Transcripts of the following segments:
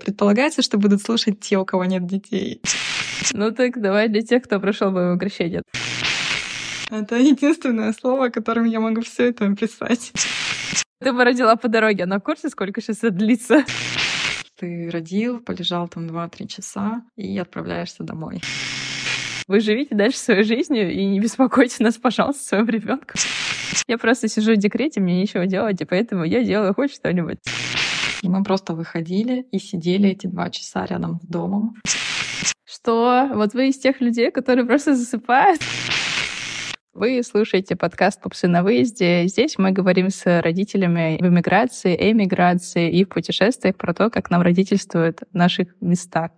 Предполагается, что будут слушать те, у кого нет детей. Ну так давай для тех, кто прошел боевое крещение. Это единственное слово, которым я могу все это описать. Ты бы родила по дороге, она в курсе, сколько сейчас это длится? Ты родил, полежал там 2-3 часа и отправляешься домой. Вы живите дальше своей жизнью и не беспокойте нас, пожалуйста, своим ребенком. Я просто сижу в декрете, мне нечего делать, и поэтому я делаю хоть что-нибудь. И мы просто выходили и сидели эти два часа рядом с домом. Что? Вот вы из тех людей, которые просто засыпают? Вы слушаете подкаст «Пупсы на выезде». Здесь мы говорим с родителями в эмиграции, эмиграции и в путешествиях про то, как нам родительствуют в наших местах.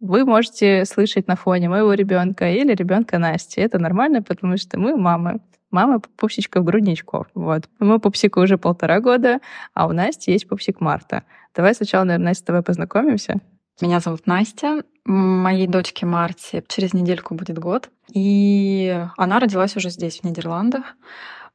Вы можете слышать на фоне моего ребенка или ребенка Насти. Это нормально, потому что мы мамы. Мама пупсичка в грудничков. Вот. Мы пупсику уже полтора года, а у Насти есть пупсик Марта. Давай сначала, наверное, Настя, с тобой познакомимся. Меня зовут Настя. Моей дочке Марте через недельку будет год. И она родилась уже здесь, в Нидерландах.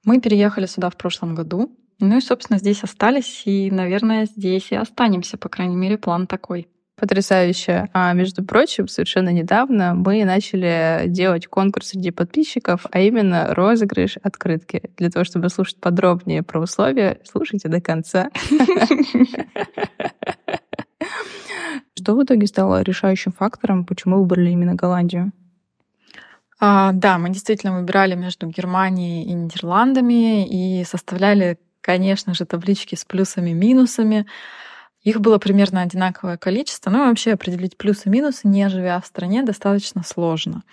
Мы переехали сюда в прошлом году. Ну и, собственно, здесь остались, и, наверное, здесь и останемся, по крайней мере, план такой. Потрясающе. А между прочим, совершенно недавно мы начали делать конкурс среди подписчиков, а именно розыгрыш открытки. Для того, чтобы слушать подробнее про условия, слушайте до конца. Что в итоге стало решающим фактором, почему выбрали именно Голландию? А, да, мы действительно выбирали между Германией и Нидерландами и составляли, конечно же, таблички с плюсами и минусами. Их было примерно одинаковое количество, ну и вообще определить плюсы и минусы, не живя в стране, достаточно сложно.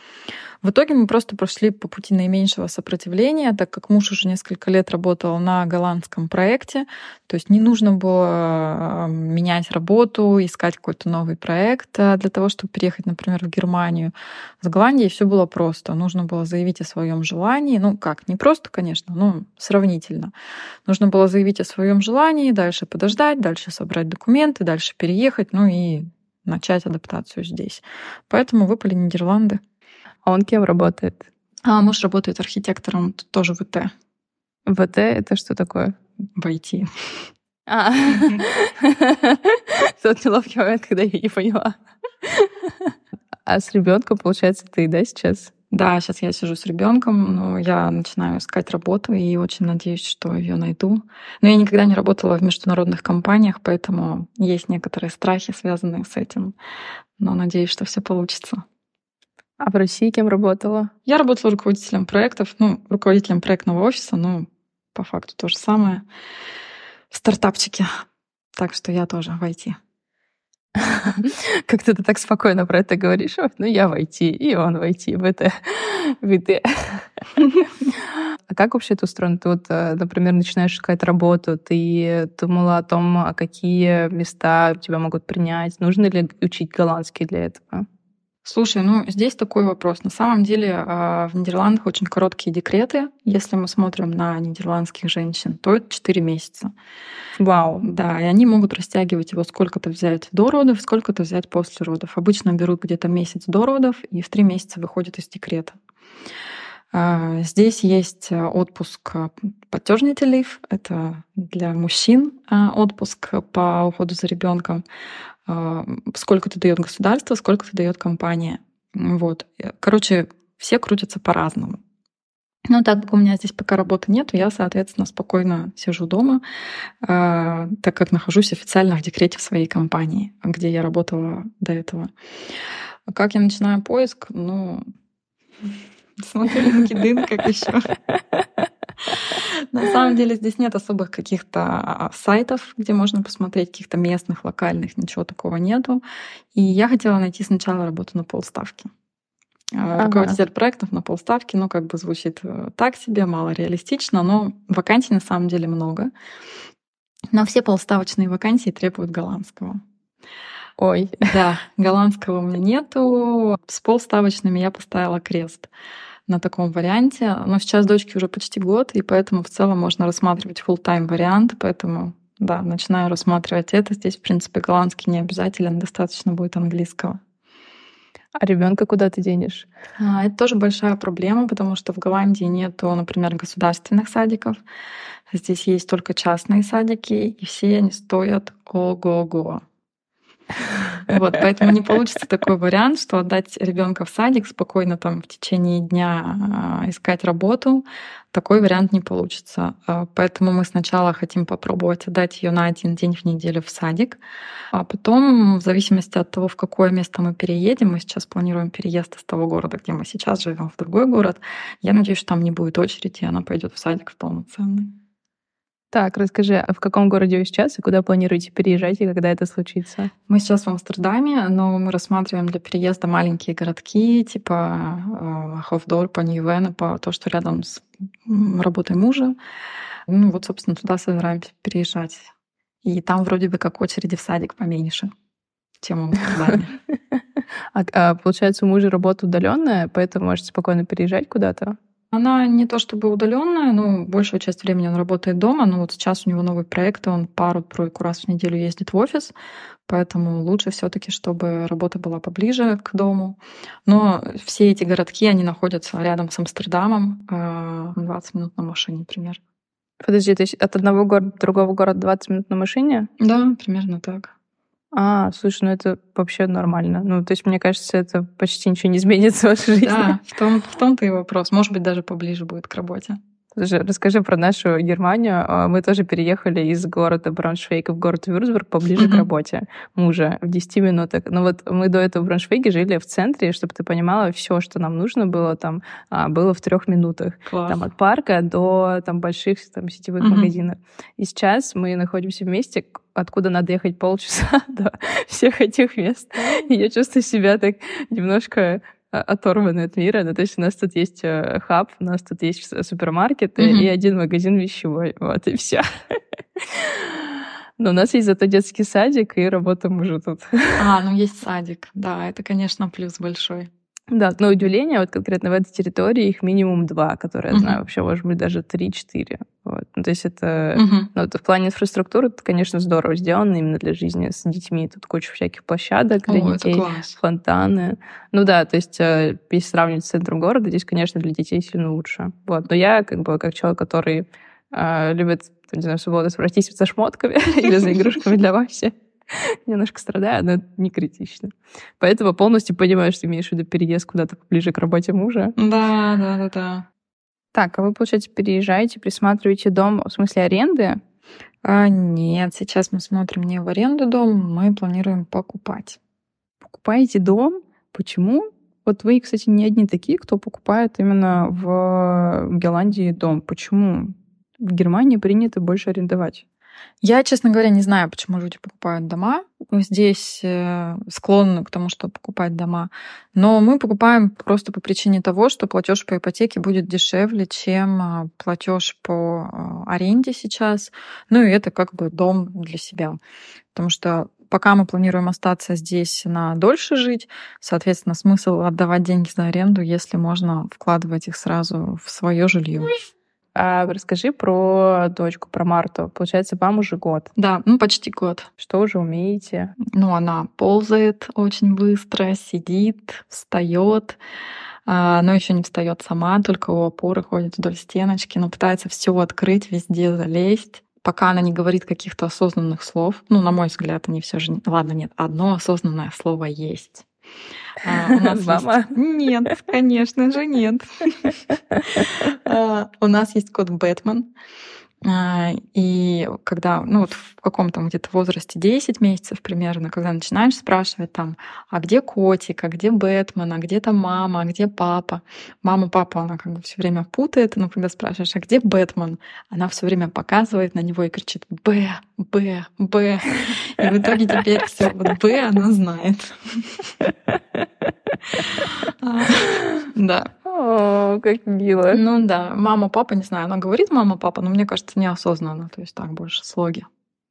В итоге мы просто прошли по пути наименьшего сопротивления, так как муж уже несколько лет работал на голландском проекте, то есть не нужно было э, менять работу, искать какой-то новый проект а для того, чтобы переехать, например, в Германию. С Голландией все было просто. Нужно было заявить о своем желании. Ну как, не просто, конечно, но сравнительно. Нужно было заявить о своем желании, дальше подождать, дальше собрать документы, дальше переехать, ну и начать адаптацию здесь. Поэтому выпали Нидерланды. А он кем работает? А муж работает архитектором, тоже в ИТ. ВТ — это что такое? В IT. А, тот неловкий момент, когда я не поняла. А с ребенком, получается, ты, да, сейчас? Да, сейчас я сижу с ребенком, но я начинаю искать работу и очень надеюсь, что ее найду. Но я никогда не работала в международных компаниях, поэтому есть некоторые страхи, связанные с этим. Но надеюсь, что все получится. А в России кем работала? Я работала руководителем проектов, ну, руководителем проектного офиса, ну, по факту то же самое. В стартапчике. Так что я тоже в IT. Как ты так спокойно про это говоришь? Ну, я в IT, и он в IT, в это, в IT. А как вообще это устроено? Ты вот, э, например, начинаешь искать работу, ты думала о том, а какие места тебя могут принять? Нужно ли учить голландский для этого? Слушай, ну здесь такой вопрос. На самом деле а, в Нидерландах очень короткие декреты. Если мы смотрим на нидерландских женщин, то это 4 месяца. Вау. Да, и они могут растягивать его сколько-то взять до родов, сколько-то взять после родов. Обычно берут где-то месяц до родов и в 3 месяца выходят из декрета. А, здесь есть отпуск paternity leave, это для мужчин а, отпуск по уходу за ребенком. А, сколько-то дает государство, сколько-то дает компания. Вот. Короче, все крутятся по-разному. Но так как у меня здесь пока работы нет, я, соответственно, спокойно сижу дома, э, так как нахожусь официально в декрете в своей компании, где я работала до этого. Как я начинаю поиск? Ну, смотрю LinkedIn, как еще. На самом деле здесь нет особых каких-то а, сайтов, где можно посмотреть каких-то местных, локальных, ничего такого нету. И я хотела найти сначала работу на полставки. А, ага. Руководитель проектов на полставки, ну, как бы звучит э, так себе, мало реалистично, но вакансий на самом деле много. Но все полставочные вакансии требуют голландского. Ой. Да, голландского у меня нету. С полставочными я поставила крест на таком варианте. Но сейчас дочке уже почти год, и поэтому в целом можно рассматривать full тайм вариант, поэтому да, начинаю рассматривать это. Здесь, в принципе, голландский не обязателен, достаточно будет английского. А ребенка куда ты денешь? А, это тоже большая проблема, потому что в Голландии нету, например, государственных садиков. Здесь есть только частные садики, и все они стоят ого-го. Вот, поэтому не получится такой вариант, что отдать ребенка в садик, спокойно там в течение дня а, искать работу. Такой вариант не получится. А, поэтому мы сначала хотим попробовать отдать ее на один день в неделю в садик, а потом, в зависимости от того, в какое место мы переедем, мы сейчас планируем переезд из того города, где мы сейчас живем, в другой город. Я надеюсь, что там не будет очереди, и она пойдет в садик в полноценный. Так, расскажи, а в каком городе вы сейчас и куда планируете переезжать и когда это случится? Мы сейчас в Амстердаме, но мы рассматриваем для переезда маленькие городки, типа э, Хофдорпа, по то, что рядом с работой мужа. Ну вот, собственно, туда собираемся переезжать. И там вроде бы как очереди в садик поменьше, чем в Амстердаме. А, а получается, у мужа работа удаленная, поэтому можете спокойно переезжать куда-то? Она не то чтобы удаленная, но большую часть времени он работает дома. Но вот сейчас у него новый проект, он пару-тройку раз в неделю ездит в офис, поэтому лучше все-таки, чтобы работа была поближе к дому. Но все эти городки, они находятся рядом с Амстердамом, 20 э, минут на машине примерно. Подожди, то есть от одного города до другого города 20 минут на машине? Да, примерно так. А, слушай, ну это вообще нормально. Ну, то есть, мне кажется, это почти ничего не изменится в вашей жизни. Да, в, том, в том-то и вопрос. Может быть, даже поближе будет к работе. Слушай, расскажи про нашу Германию. А, мы тоже переехали из города Брауншвейга в город Вюрцбург поближе mm-hmm. к работе мужа в 10 минутах. Но вот мы до этого в Брауншвейге жили в центре, чтобы ты понимала, все, что нам нужно было там, а, было в трех минутах. Класс. Там от парка до там больших там сетевых mm-hmm. магазинов. И сейчас мы находимся вместе, откуда надо ехать полчаса до всех этих мест. И я чувствую себя так немножко оторваны от мира. Ну, то есть у нас тут есть э, хаб, у нас тут есть супермаркеты mm-hmm. и один магазин вещевой. Вот и все. Но у нас есть зато детский садик и работа мужа тут. А, ну есть садик. Да, это, конечно, плюс большой. Да, на удивление, вот конкретно в этой территории их минимум два, которые я uh-huh. знаю, вообще, может быть, даже три-четыре. Вот. Ну, то есть это, uh-huh. ну, это в плане инфраструктуры, это, конечно, здорово сделано именно для жизни с детьми. Тут куча всяких площадок для О, детей, фонтаны. Ну да, то есть э, если сравнивать с центром города, здесь, конечно, для детей сильно лучше. Вот. Но я, как бы, как человек, который э, любит, не знаю, свободу спросить со шмотками или за игрушками для Васи, немножко страдаю, но не критично. Поэтому полностью понимаю, что имеешь в виду переезд куда-то поближе к работе мужа. Да, да, да, да. Так, а вы, получается, переезжаете, присматриваете дом в смысле аренды? А, нет, сейчас мы смотрим не в аренду дом, мы планируем покупать. Покупаете дом? Почему? Вот вы, кстати, не одни такие, кто покупает именно в Голландии дом. Почему? В Германии принято больше арендовать. Я, честно говоря, не знаю, почему люди покупают дома. Здесь э, склонны к тому, что покупать дома. Но мы покупаем просто по причине того, что платеж по ипотеке будет дешевле, чем а, платеж по а, аренде сейчас. Ну и это как бы дом для себя. Потому что пока мы планируем остаться здесь на дольше жить, соответственно, смысл отдавать деньги за аренду, если можно вкладывать их сразу в свое жилье. А расскажи про дочку, про Марту. Получается, вам уже год. Да, ну почти год. Что уже умеете? Ну, она ползает очень быстро, сидит, встает а, но еще не встает сама, только у опоры ходит вдоль стеночки, но пытается все открыть, везде залезть. Пока она не говорит каких-то осознанных слов, ну, на мой взгляд, они все же... Ладно, нет, одно осознанное слово есть. А, у нас Мама? Есть... Нет, конечно же нет. А, у нас есть кот Бэтмен. А, и когда, ну вот в каком-то где-то возрасте 10 месяцев примерно, когда начинаешь спрашивать там, а где котик, а где Бэтмен, а где там мама, а где папа? Мама, папа, она как бы все время путает, но когда спрашиваешь, а где Бэтмен? Она все время показывает на него и кричит Б, Б, Б. И в итоге теперь все вот Б она знает. Да. О, как мило. Ну да, мама, папа, не знаю, она говорит мама, папа, но мне кажется, неосознанно, то есть так больше слоги.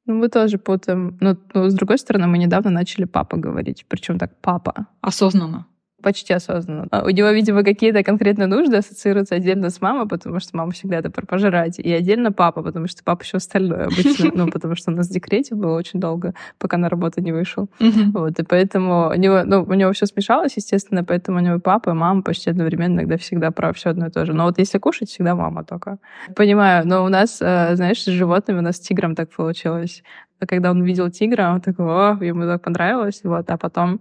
Ну, мы тоже путаем. Но, но с другой стороны, мы недавно начали папа говорить. Причем так папа. Осознанно. Почти осознанно. А у него, видимо, какие-то конкретные нужды ассоциируются отдельно с мамой, потому что мама всегда это про пожрать. И отдельно папа, потому что папа еще остальное обычно. Ну, потому что он нас в декрете был очень долго, пока на работу не вышел. Вот, и поэтому у него, ну, у него все смешалось, естественно, поэтому у него папа и мама почти одновременно иногда всегда про все одно и то же. Но вот если кушать, всегда мама только. Понимаю, но у нас, э, знаешь, с животными, у нас с тигром так получилось когда он увидел тигра, он такой, о, ему так понравилось. Вот. А потом,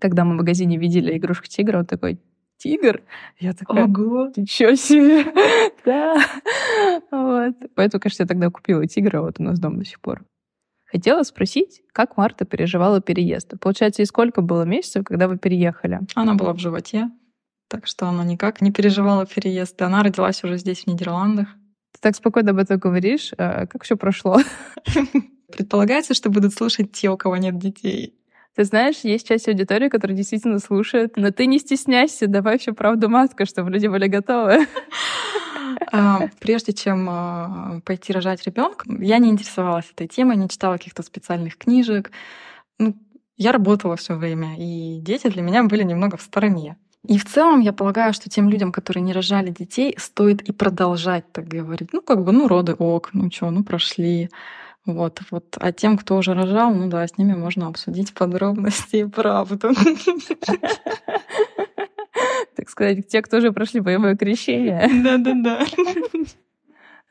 когда мы в магазине видели игрушку тигра, он такой, тигр? Я такая, Ого! ничего себе! Да. Вот. Поэтому, кажется, я тогда купила тигра, вот у нас дома до сих пор. Хотела спросить, как Марта переживала переезд. Получается, и сколько было месяцев, когда вы переехали? Она была в животе, так что она никак не переживала переезд. Она родилась уже здесь, в Нидерландах. Ты так спокойно об этом говоришь. А как все прошло? Предполагается, что будут слушать те, у кого нет детей. Ты знаешь, есть часть аудитории, которая действительно слушает, но ты не стесняйся, давай все правду матка, чтобы люди были готовы. А, прежде чем а, пойти рожать ребенка, я не интересовалась этой темой, не читала каких-то специальных книжек. Ну, я работала все время, и дети для меня были немного в стороне. И в целом я полагаю, что тем людям, которые не рожали детей, стоит и продолжать так говорить. Ну, как бы, ну, роды ок, ну что, ну, прошли. Вот, вот. А тем, кто уже рожал, ну да, с ними можно обсудить подробности и правду. Так сказать, те, кто уже прошли боевое крещение. Да-да-да.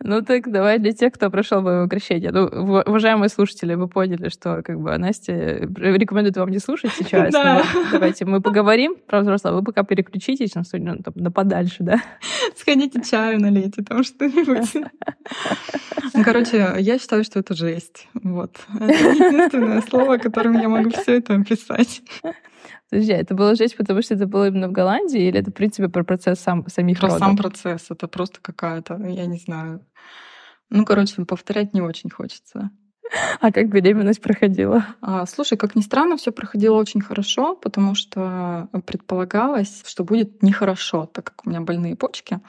Ну так давай для тех, кто прошел боевое крещение. Ну, уважаемые слушатели, вы поняли, что как бы Настя рекомендует вам не слушать сейчас. Да. Вот, давайте мы поговорим про взрослого. Вы пока переключитесь на, ну, там, на подальше, да? Сходите чаю налейте, там что-нибудь. Ну, короче, я считаю, что это жесть. Вот. Это единственное слово, которым я могу все это описать. Подожди, а это было жесть, потому что это было именно в Голландии, или это, в принципе, про процесс сам, самих Про родов? сам процесс. Это просто какая-то, я не знаю. Ну, короче, повторять не очень хочется. А как беременность проходила? А, слушай, как ни странно, все проходило очень хорошо, потому что предполагалось, что будет нехорошо, так как у меня больные почки.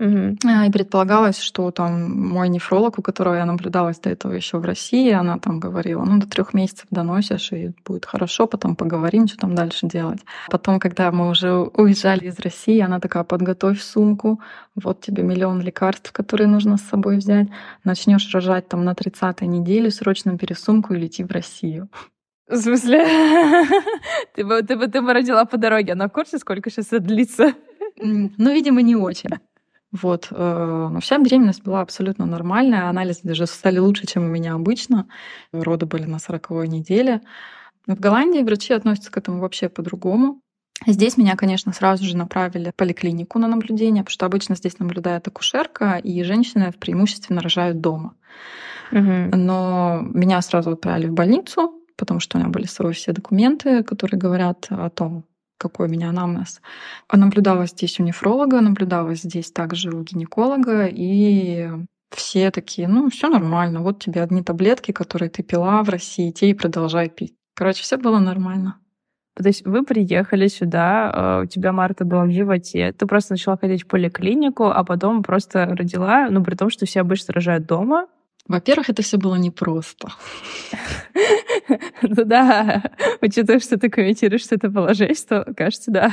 Угу. И предполагалось, что там мой нефролог, у которого я наблюдалась до этого еще в России, она там говорила, ну, до трех месяцев доносишь, и будет хорошо, потом поговорим, что там дальше делать. Потом, когда мы уже уезжали из России, она такая, подготовь сумку, вот тебе миллион лекарств, которые нужно с собой взять, начнешь рожать там на 30-й неделе, срочно бери сумку и лети в Россию. В смысле? ты, бы, ты, бы, ты бы родила по дороге. Она в курсе, сколько сейчас это длится? Ну, видимо, не очень. Вот. Э, но вся беременность была абсолютно нормальная. Анализы даже стали лучше, чем у меня обычно. Роды были на 40 неделе. В Голландии врачи относятся к этому вообще по-другому. Здесь меня, конечно, сразу же направили в поликлинику на наблюдение, потому что обычно здесь наблюдает акушерка, и женщины преимущественно рожают дома. Угу. Но меня сразу отправили в больницу, потому что у меня были с собой все документы, которые говорят о том, какой у меня анамнез. А наблюдалась здесь у нефролога, наблюдалась здесь также у гинеколога, и все такие, ну, все нормально, вот тебе одни таблетки, которые ты пила в России, те и продолжай пить. Короче, все было нормально. То есть вы приехали сюда, э, у тебя Марта была в животе, ты просто начала ходить в поликлинику, а потом просто родила, ну, при том, что все обычно рожают дома, во-первых, это все было непросто. Ну да, учитывая, что ты комментируешь, что это была жесть, то кажется, да.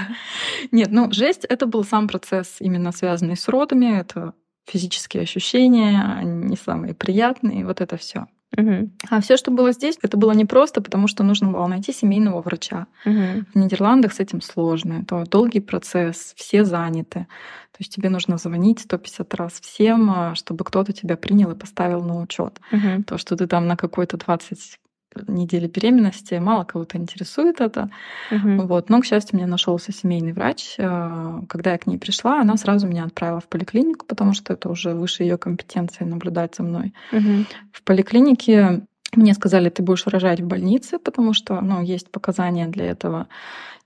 Нет, ну жесть — это был сам процесс, именно связанный с родами, это физические ощущения, не самые приятные, вот это все. Угу. А все, что было здесь, это было непросто, потому что нужно было найти семейного врача. Угу. В Нидерландах с этим сложно. Это долгий процесс, все заняты. То есть тебе нужно звонить 150 раз всем, а, чтобы кто-то тебя принял и поставил на учет. Угу. То, что ты там на какой-то 20 недели беременности, мало кого-то интересует это. Угу. Вот. Но, к счастью, мне нашелся семейный врач. Э, когда я к ней пришла, она сразу меня отправила в поликлинику, потому что это уже выше ее компетенции наблюдать за мной. Угу. В поликлинике мне сказали, ты будешь рожать в больнице, потому что ну, есть показания для этого.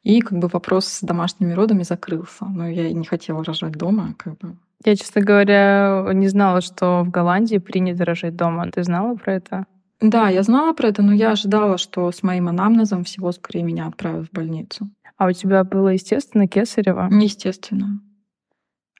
И как бы вопрос с домашними родами закрылся. Но я не хотела рожать дома. Как бы. Я, честно говоря, не знала, что в Голландии принято рожать дома. Ты знала про это? Да, я знала про это, но я ожидала, что с моим анамнезом всего скорее меня отправят в больницу. А у тебя было, естественно, кесарево? Естественно.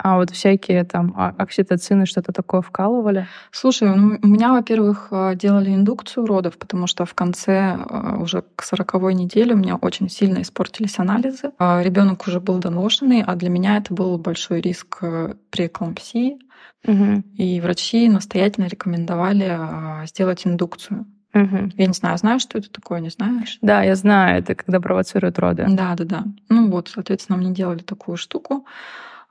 А вот всякие там окситоцины, что-то такое вкалывали? Слушай, ну, у меня, во-первых, э, делали индукцию родов, потому что в конце, э, уже к сороковой неделе, у меня очень сильно испортились анализы. А Ребенок уже был доношенный, а для меня это был большой риск э, преэклампсии. Угу. И врачи настоятельно рекомендовали сделать индукцию. Угу. Я не знаю, знаешь, что это такое, не знаешь? Да, я знаю, это когда провоцируют роды. Да, да, да. Ну вот, соответственно, мне делали такую штуку.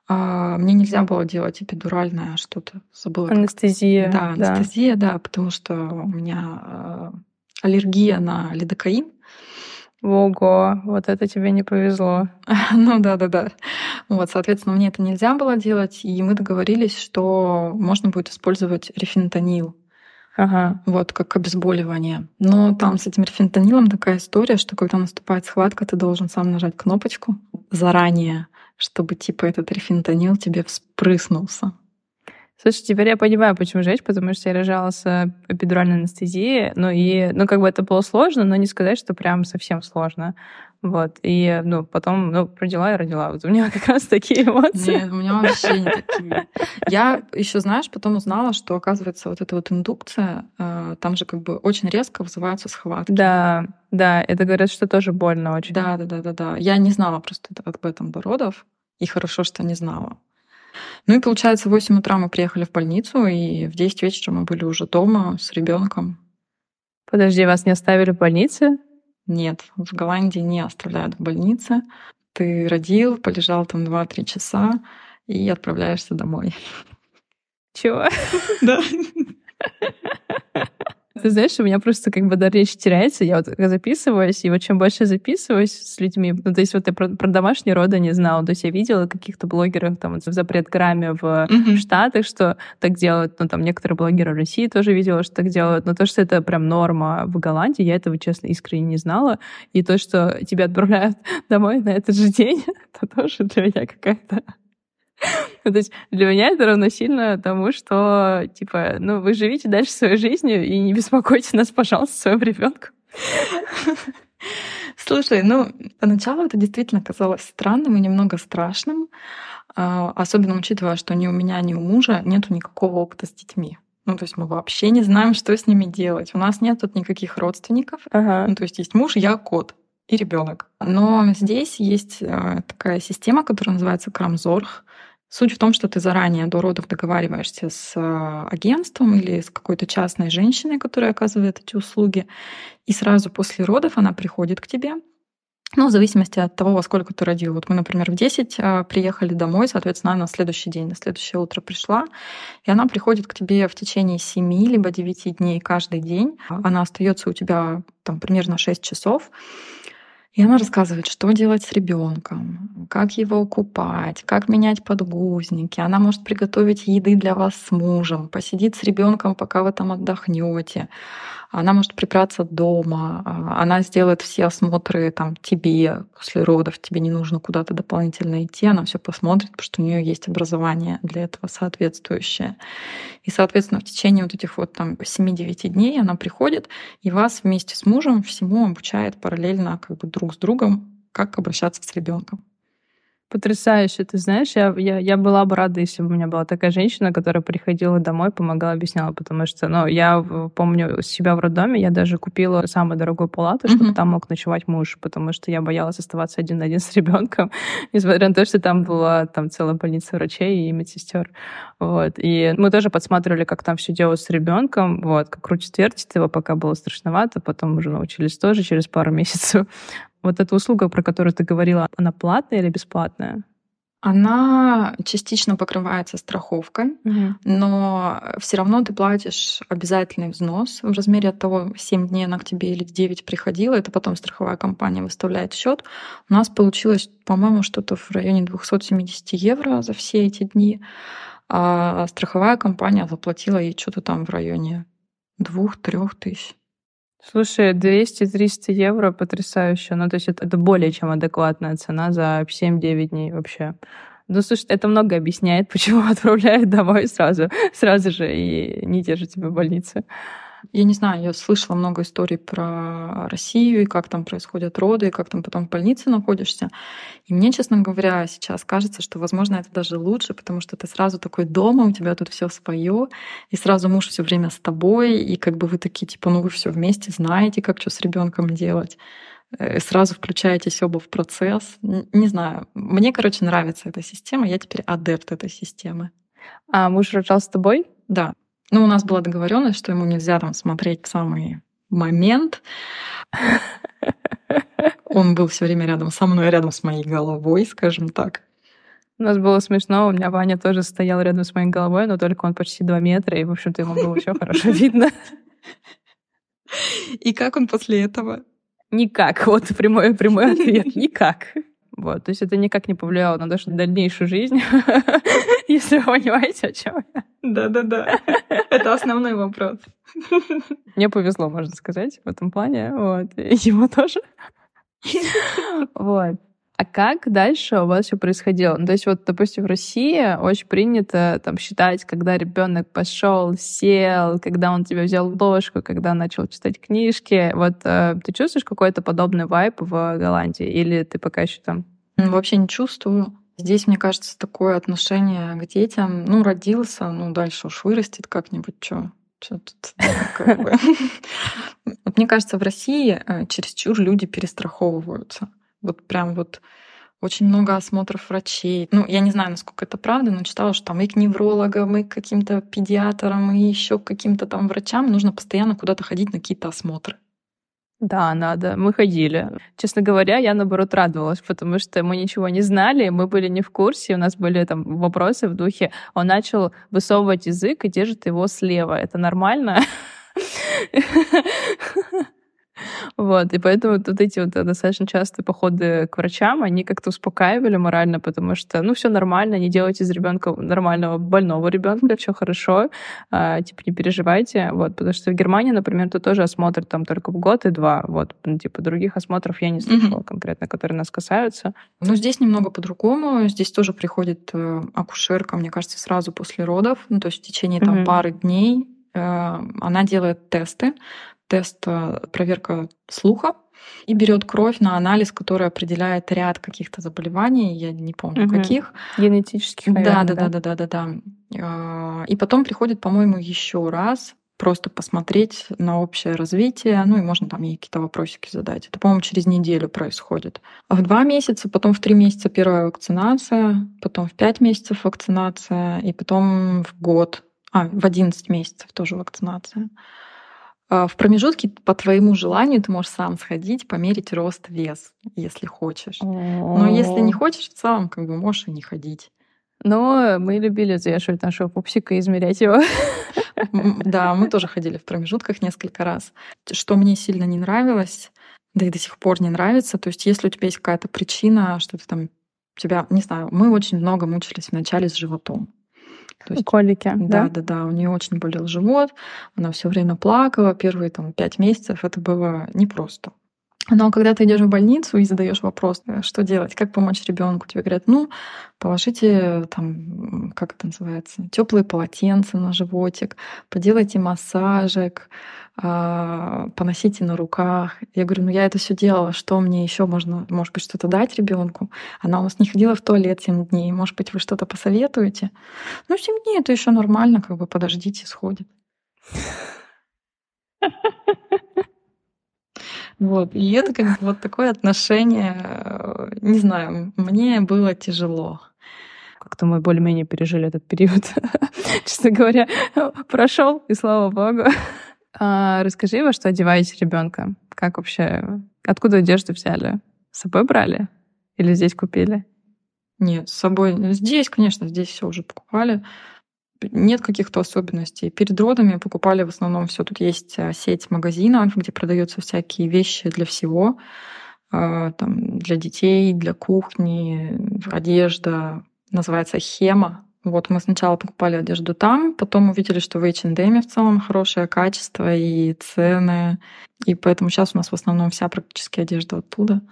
А, мне нельзя было делать эпидуральное что-то. Забыла. как- Анестезия. Да, анестезия, да, потому что у меня э, аллергия на лидокаин. Ого, вот это тебе не повезло. Ну да, да, да. Вот, соответственно, мне это нельзя было делать, и мы договорились, что можно будет использовать рефентанил, Ага. вот, как обезболивание. Но там с этим рефентанилом такая история, что когда наступает схватка, ты должен сам нажать кнопочку заранее, чтобы типа этот рефентанил тебе вспрыснулся. Слушай, теперь я понимаю, почему жечь, потому что я рожала с э, эпидуральной анестезией, ну и, ну как бы это было сложно, но не сказать, что прям совсем сложно. Вот, и, ну, потом, ну, родила и родила. Вот у меня как раз такие эмоции. Нет, у меня вообще не такие. Я еще, знаешь, потом узнала, что, оказывается, вот эта вот индукция, э, там же как бы очень резко вызываются схватки. Да, да, это говорят, что тоже больно очень. Да, да, да, да, да. Я не знала просто об этом до родов, и хорошо, что не знала. Ну и получается, в 8 утра мы приехали в больницу, и в 10 вечера мы были уже дома с ребенком. Подожди, вас не оставили в больнице? Нет, в Голландии не оставляют в больнице. Ты родил, полежал там 2-3 часа и отправляешься домой. Чего? Да. Ты знаешь, у меня просто как бы дар речи теряется. Я вот записываюсь, и вот чем больше записываюсь с людьми, ну, то есть вот я про, про домашние роды не знала. То есть я видела каких-то блогеров там вот в запрет-грамме в Мгм. Штатах, что так делают, ну, там некоторые блогеры в России тоже видела, что так делают, но то, что это прям норма в Голландии, я этого, честно, искренне не знала. И то, что тебя отправляют домой на этот же день, это тоже для меня какая-то... Ну, то есть для меня это равносильно тому, что, типа, ну, вы живите дальше своей жизнью и не беспокойте нас, пожалуйста, своего ребенка. Слушай, ну, поначалу это действительно казалось странным и немного страшным, а, особенно учитывая, что ни у меня, ни у мужа нету никакого опыта с детьми. Ну, то есть мы вообще не знаем, что с ними делать. У нас нет тут никаких родственников. Ага. Ну, то есть есть муж, я кот и ребенок. Но здесь есть э, такая система, которая называется Крамзорг. Суть в том, что ты заранее до родов договариваешься с э, агентством или с какой-то частной женщиной, которая оказывает эти услуги, и сразу после родов она приходит к тебе. Ну, в зависимости от того, во сколько ты родил. Вот мы, например, в 10 э, приехали домой, соответственно, она на следующий день, на следующее утро пришла, и она приходит к тебе в течение 7 либо 9 дней каждый день. Она остается у тебя там примерно 6 часов. И она рассказывает, что делать с ребенком, как его купать, как менять подгузники. Она может приготовить еды для вас с мужем, посидит с ребенком, пока вы там отдохнете. Она может прибраться дома, а, она сделает все осмотры там тебе после родов, тебе не нужно куда-то дополнительно идти, она все посмотрит, потому что у нее есть образование для этого соответствующее. И, соответственно, в течение вот этих вот там 7-9 дней она приходит и вас вместе с мужем всему обучает параллельно как бы друг с другом, как обращаться с ребенком. Потрясающе. Ты знаешь, я, я, я была бы рада, если бы у меня была такая женщина, которая приходила домой, помогала, объясняла, потому что, ну, я в- помню себя в роддоме, я даже купила самую дорогую палату, чтобы Мгм. там мог ночевать муж, потому что я боялась оставаться один на один с ребенком, несмотря на то, что там была там целая больница врачей и медсестер. Вот. И мы тоже подсматривали, как там все делать с ребенком, вот, как крутит вертит его, пока было страшновато, потом уже научились тоже через пару месяцев. Вот эта услуга, про которую ты говорила, она платная или бесплатная? Она частично покрывается страховкой, но все равно ты платишь обязательный взнос в размере от того, 7 дней она к тебе или 9 приходила, это потом страховая компания выставляет счет. У нас получилось, по-моему, что-то в районе 270 евро за все эти дни, а страховая компания заплатила ей что-то там в районе 2-3 тысяч. Слушай, 200-300 евро потрясающе. Ну, то есть это, это более чем адекватная цена за 7-9 дней вообще. Ну, слушай, это много объясняет, почему отправляют домой сразу, сразу же и не держат тебя в больнице. Я не знаю, я слышала много историй про Россию и как там происходят роды, и как там потом в больнице находишься. И мне, честно говоря, сейчас кажется, что, возможно, это даже лучше, потому что ты сразу такой дома, у тебя тут все свое, и сразу муж все время с тобой, и как бы вы такие, типа, ну вы все вместе знаете, как что с ребенком делать. Э, Сразу включаетесь оба в процесс. Не знаю. Мне, короче, нравится эта система. Я теперь адепт этой системы. А муж рожал с тобой? Да. Ну, у нас была договоренность, что ему нельзя там смотреть в самый момент. Он был все время рядом со мной, рядом с моей головой, скажем так. У нас было смешно, у меня Ваня тоже стоял рядом с моей головой, но только он почти два метра, и, в общем-то, ему было все хорошо видно. И как он после этого? Никак. Вот прямой, прямой ответ. Никак. Вот, то есть это никак не повлияло на нашу дальнейшую жизнь, если вы понимаете, о чем я. Да-да-да. Это основной вопрос. Мне повезло, можно сказать, в этом плане. Вот. И ему тоже. Вот. А как дальше у вас все происходило? Ну, то есть вот, допустим, в России очень принято там считать, когда ребенок пошел, сел, когда он тебя взял ложку, когда начал читать книжки. Вот э, ты чувствуешь какой-то подобный вайп в Голландии? Или ты пока еще там? Вообще не чувствую. Здесь, мне кажется, такое отношение к детям. Ну, родился, ну, дальше уж вырастет как-нибудь, что что тут как бы... Мне кажется, в России э, чересчур люди перестраховываются. Вот прям вот очень много осмотров врачей. Ну, я не знаю, насколько это правда, но читала, что там и к неврологам, и к каким-то педиатрам, и еще к каким-то там врачам нужно постоянно куда-то ходить на какие-то осмотры. Да, надо. Мы ходили. Честно говоря, я, наоборот, радовалась, потому что мы ничего не знали, мы были не в курсе, у нас были там вопросы в духе, он начал высовывать язык и держит его слева. Это нормально? Вот, и поэтому вот эти вот достаточно частые походы к врачам, они как-то успокаивали морально, потому что, ну, все нормально, не делайте из ребенка нормального больного ребенка, все хорошо, а, типа не переживайте, вот, потому что в Германии, например, тут тоже осмотр там только в год и два, вот, ну, типа других осмотров я не слышала mm-hmm. конкретно, которые нас касаются. Ну, здесь немного по-другому, здесь тоже приходит э, акушерка, мне кажется, сразу после родов, ну, то есть в течение там mm-hmm. пары дней э, она делает тесты, тест э, проверка слуха и берет кровь на анализ, который определяет ряд каких-то заболеваний, я не помню угу. каких. Генетических, наверное, да, да, да, да, да, да, да. И потом приходит, по-моему, еще раз просто посмотреть на общее развитие, ну и можно там ей какие-то вопросики задать. Это, по-моему, через неделю происходит. А в два месяца, потом в три месяца первая вакцинация, потом в пять месяцев вакцинация, и потом в год, а, в одиннадцать месяцев тоже вакцинация. А, в промежутке по твоему желанию ты можешь сам сходить, померить рост, вес, если хочешь. Но если не хочешь, в целом как бы можешь и не ходить. Но мы любили взвешивать нашего пупсика и измерять его. Да, мы тоже ходили в промежутках несколько раз. Что мне сильно не нравилось, да и до сих пор не нравится, то есть если у тебя есть какая-то причина, что ты там тебя, не знаю, мы очень много мучились вначале с животом. То есть, Колики, да? Да, да, да. У нее очень болел живот, она все время плакала. Первые там пять месяцев это было непросто. Но когда ты идешь в больницу и задаешь вопрос, э, что делать, как помочь ребенку, тебе говорят, ну, положите там, как это называется, теплые полотенца на животик, поделайте массажик, поносите на руках. Я говорю, ну я это все делала, что мне еще можно, может быть, что-то дать ребенку? Она у нас не ходила в туалет 7 дней, может быть, вы что-то посоветуете? Ну, 7 дней это еще нормально, как бы подождите, сходит. Вот. И это как бы вот такое отношение, э, не знаю, мне было тяжело. Как-то мы более-менее пережили этот период. Честно говоря, прошел, и слава богу. А, расскажи, во что одеваете ребенка? Как вообще? Откуда одежду взяли? С собой брали? Или здесь купили? Нет, с собой. Здесь, конечно, здесь все уже покупали. Нет каких-то особенностей. Перед родами покупали в основном все. Тут есть а, сеть магазинов, где продаются всякие вещи для всего. А, там, для детей, для кухни, одежда. Называется хема. Вот мы сначала покупали одежду там, потом увидели, что в H&M в целом хорошее качество и цены. И поэтому сейчас у нас в основном вся практически одежда оттуда.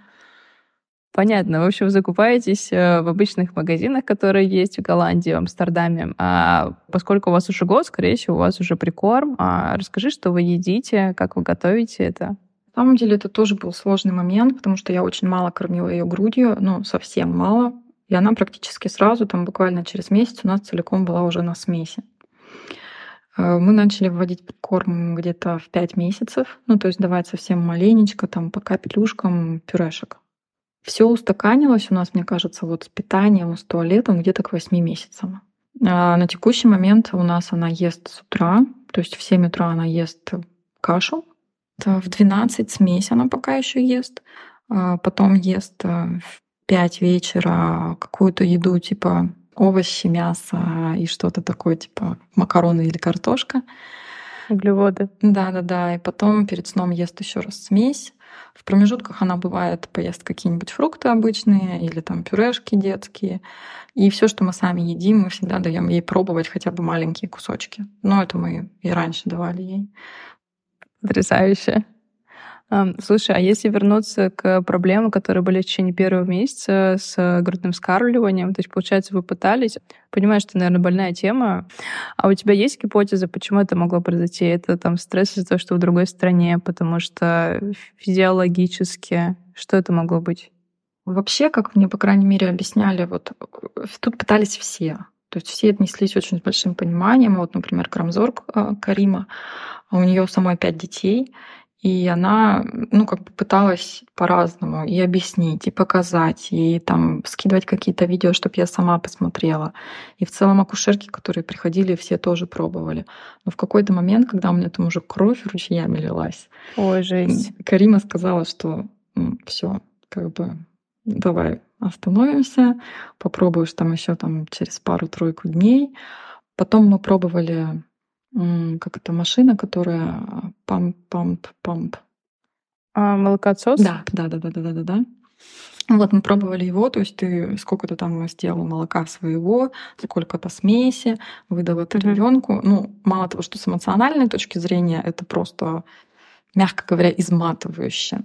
Понятно. В общем, закупаетесь э, в обычных магазинах, которые есть в Голландии, в Амстердаме. А поскольку у вас уже год, скорее всего, у вас уже прикорм. А расскажи, что вы едите, как вы готовите это. На самом деле это тоже был сложный момент, потому что я очень мало кормила ее грудью, ну, совсем мало. И она практически сразу, там буквально через месяц, у нас целиком была уже на смеси. Э, мы начали вводить корм где-то в 5 месяцев, ну то есть давать совсем маленечко, там по капелюшкам пюрешек. Все устаканилось у нас, мне кажется, вот с питанием, с туалетом где-то к 8 месяцам. А на текущий момент у нас она ест с утра, то есть в 7 утра она ест кашу, в 12 смесь она пока еще ест, потом ест э, 5 вечера какую-то еду типа овощи, мясо и что-то такое типа макароны или картошка. Углеводы. Да-да-да. И потом перед сном ест еще раз смесь. В промежутках она бывает поест какие-нибудь фрукты обычные или там пюрешки детские. И все, что мы сами едим, мы всегда даем ей пробовать хотя бы маленькие кусочки. Но это мы и раньше давали ей. Потрясающе. Слушай, а если вернуться к проблемам, которые были в течение первого месяца с грудным скармливанием, то есть, получается, вы пытались, понимаю, что, наверное, больная тема, а у тебя есть гипотеза, почему это могло произойти? Это там стресс из-за того, что в другой стране, потому что физиологически, что это могло быть? Вообще, как мне, по крайней мере, объясняли, вот тут пытались все. То есть все отнеслись очень с большим пониманием. Вот, например, Крамзор э, Карима, у нее самой пять детей, и она, ну, как бы пыталась по-разному и объяснить, и показать, и там скидывать какие-то видео, чтобы я сама посмотрела. И в целом акушерки, которые приходили, все тоже пробовали. Но в какой-то момент, когда у меня там уже кровь ручьями лилась, Ой, жесть. Карима сказала, что все, как бы давай остановимся, попробуешь там еще там через пару-тройку дней. Потом мы пробовали как это машина, которая памп, памп, памп. А, молокоотсос? Да, да, да, да, да, да, да. Вот мы пробовали его, то есть ты сколько-то там сделал молока своего, сколько-то смеси, выдал это mm-hmm. ребенку. Ну, мало того, что с эмоциональной точки зрения это просто, мягко говоря, изматывающе.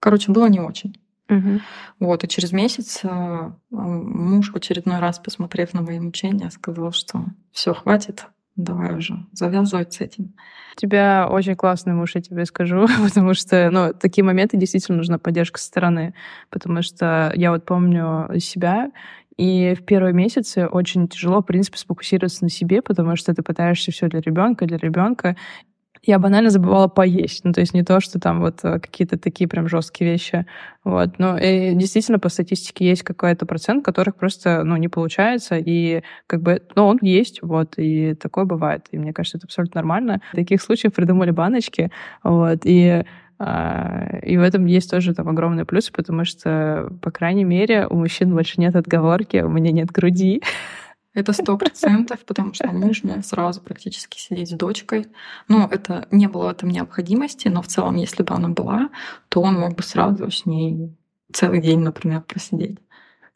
Короче, было не очень. Угу. Вот, и через месяц э, муж в очередной раз, посмотрев на мои мучения, сказал, что все, хватит, давай уже завязывать с этим. У тебя очень классный муж, я тебе скажу, потому что, ну, такие моменты действительно нужна поддержка со стороны, потому что я вот помню себя, и в первые месяцы очень тяжело, в принципе, сфокусироваться на себе, потому что ты пытаешься все для ребенка, для ребенка, я банально забывала поесть. Ну, то есть не то, что там вот э, какие-то такие прям жесткие вещи. Вот. Но и действительно по статистике есть какой-то процент, которых просто, ну, не получается. И как бы, ну, он есть, вот, и такое бывает. И мне кажется, это абсолютно нормально. Таких случаях придумали баночки, вот, и а, и в этом есть тоже там огромный плюс, потому что, по крайней мере, у мужчин больше нет отговорки, у меня нет груди. Это сто процентов, потому что муж мог сразу практически сидеть с дочкой. Ну, это не было в этом необходимости, но в целом, если бы она была, то он мог бы сразу с ней целый день, например, просидеть.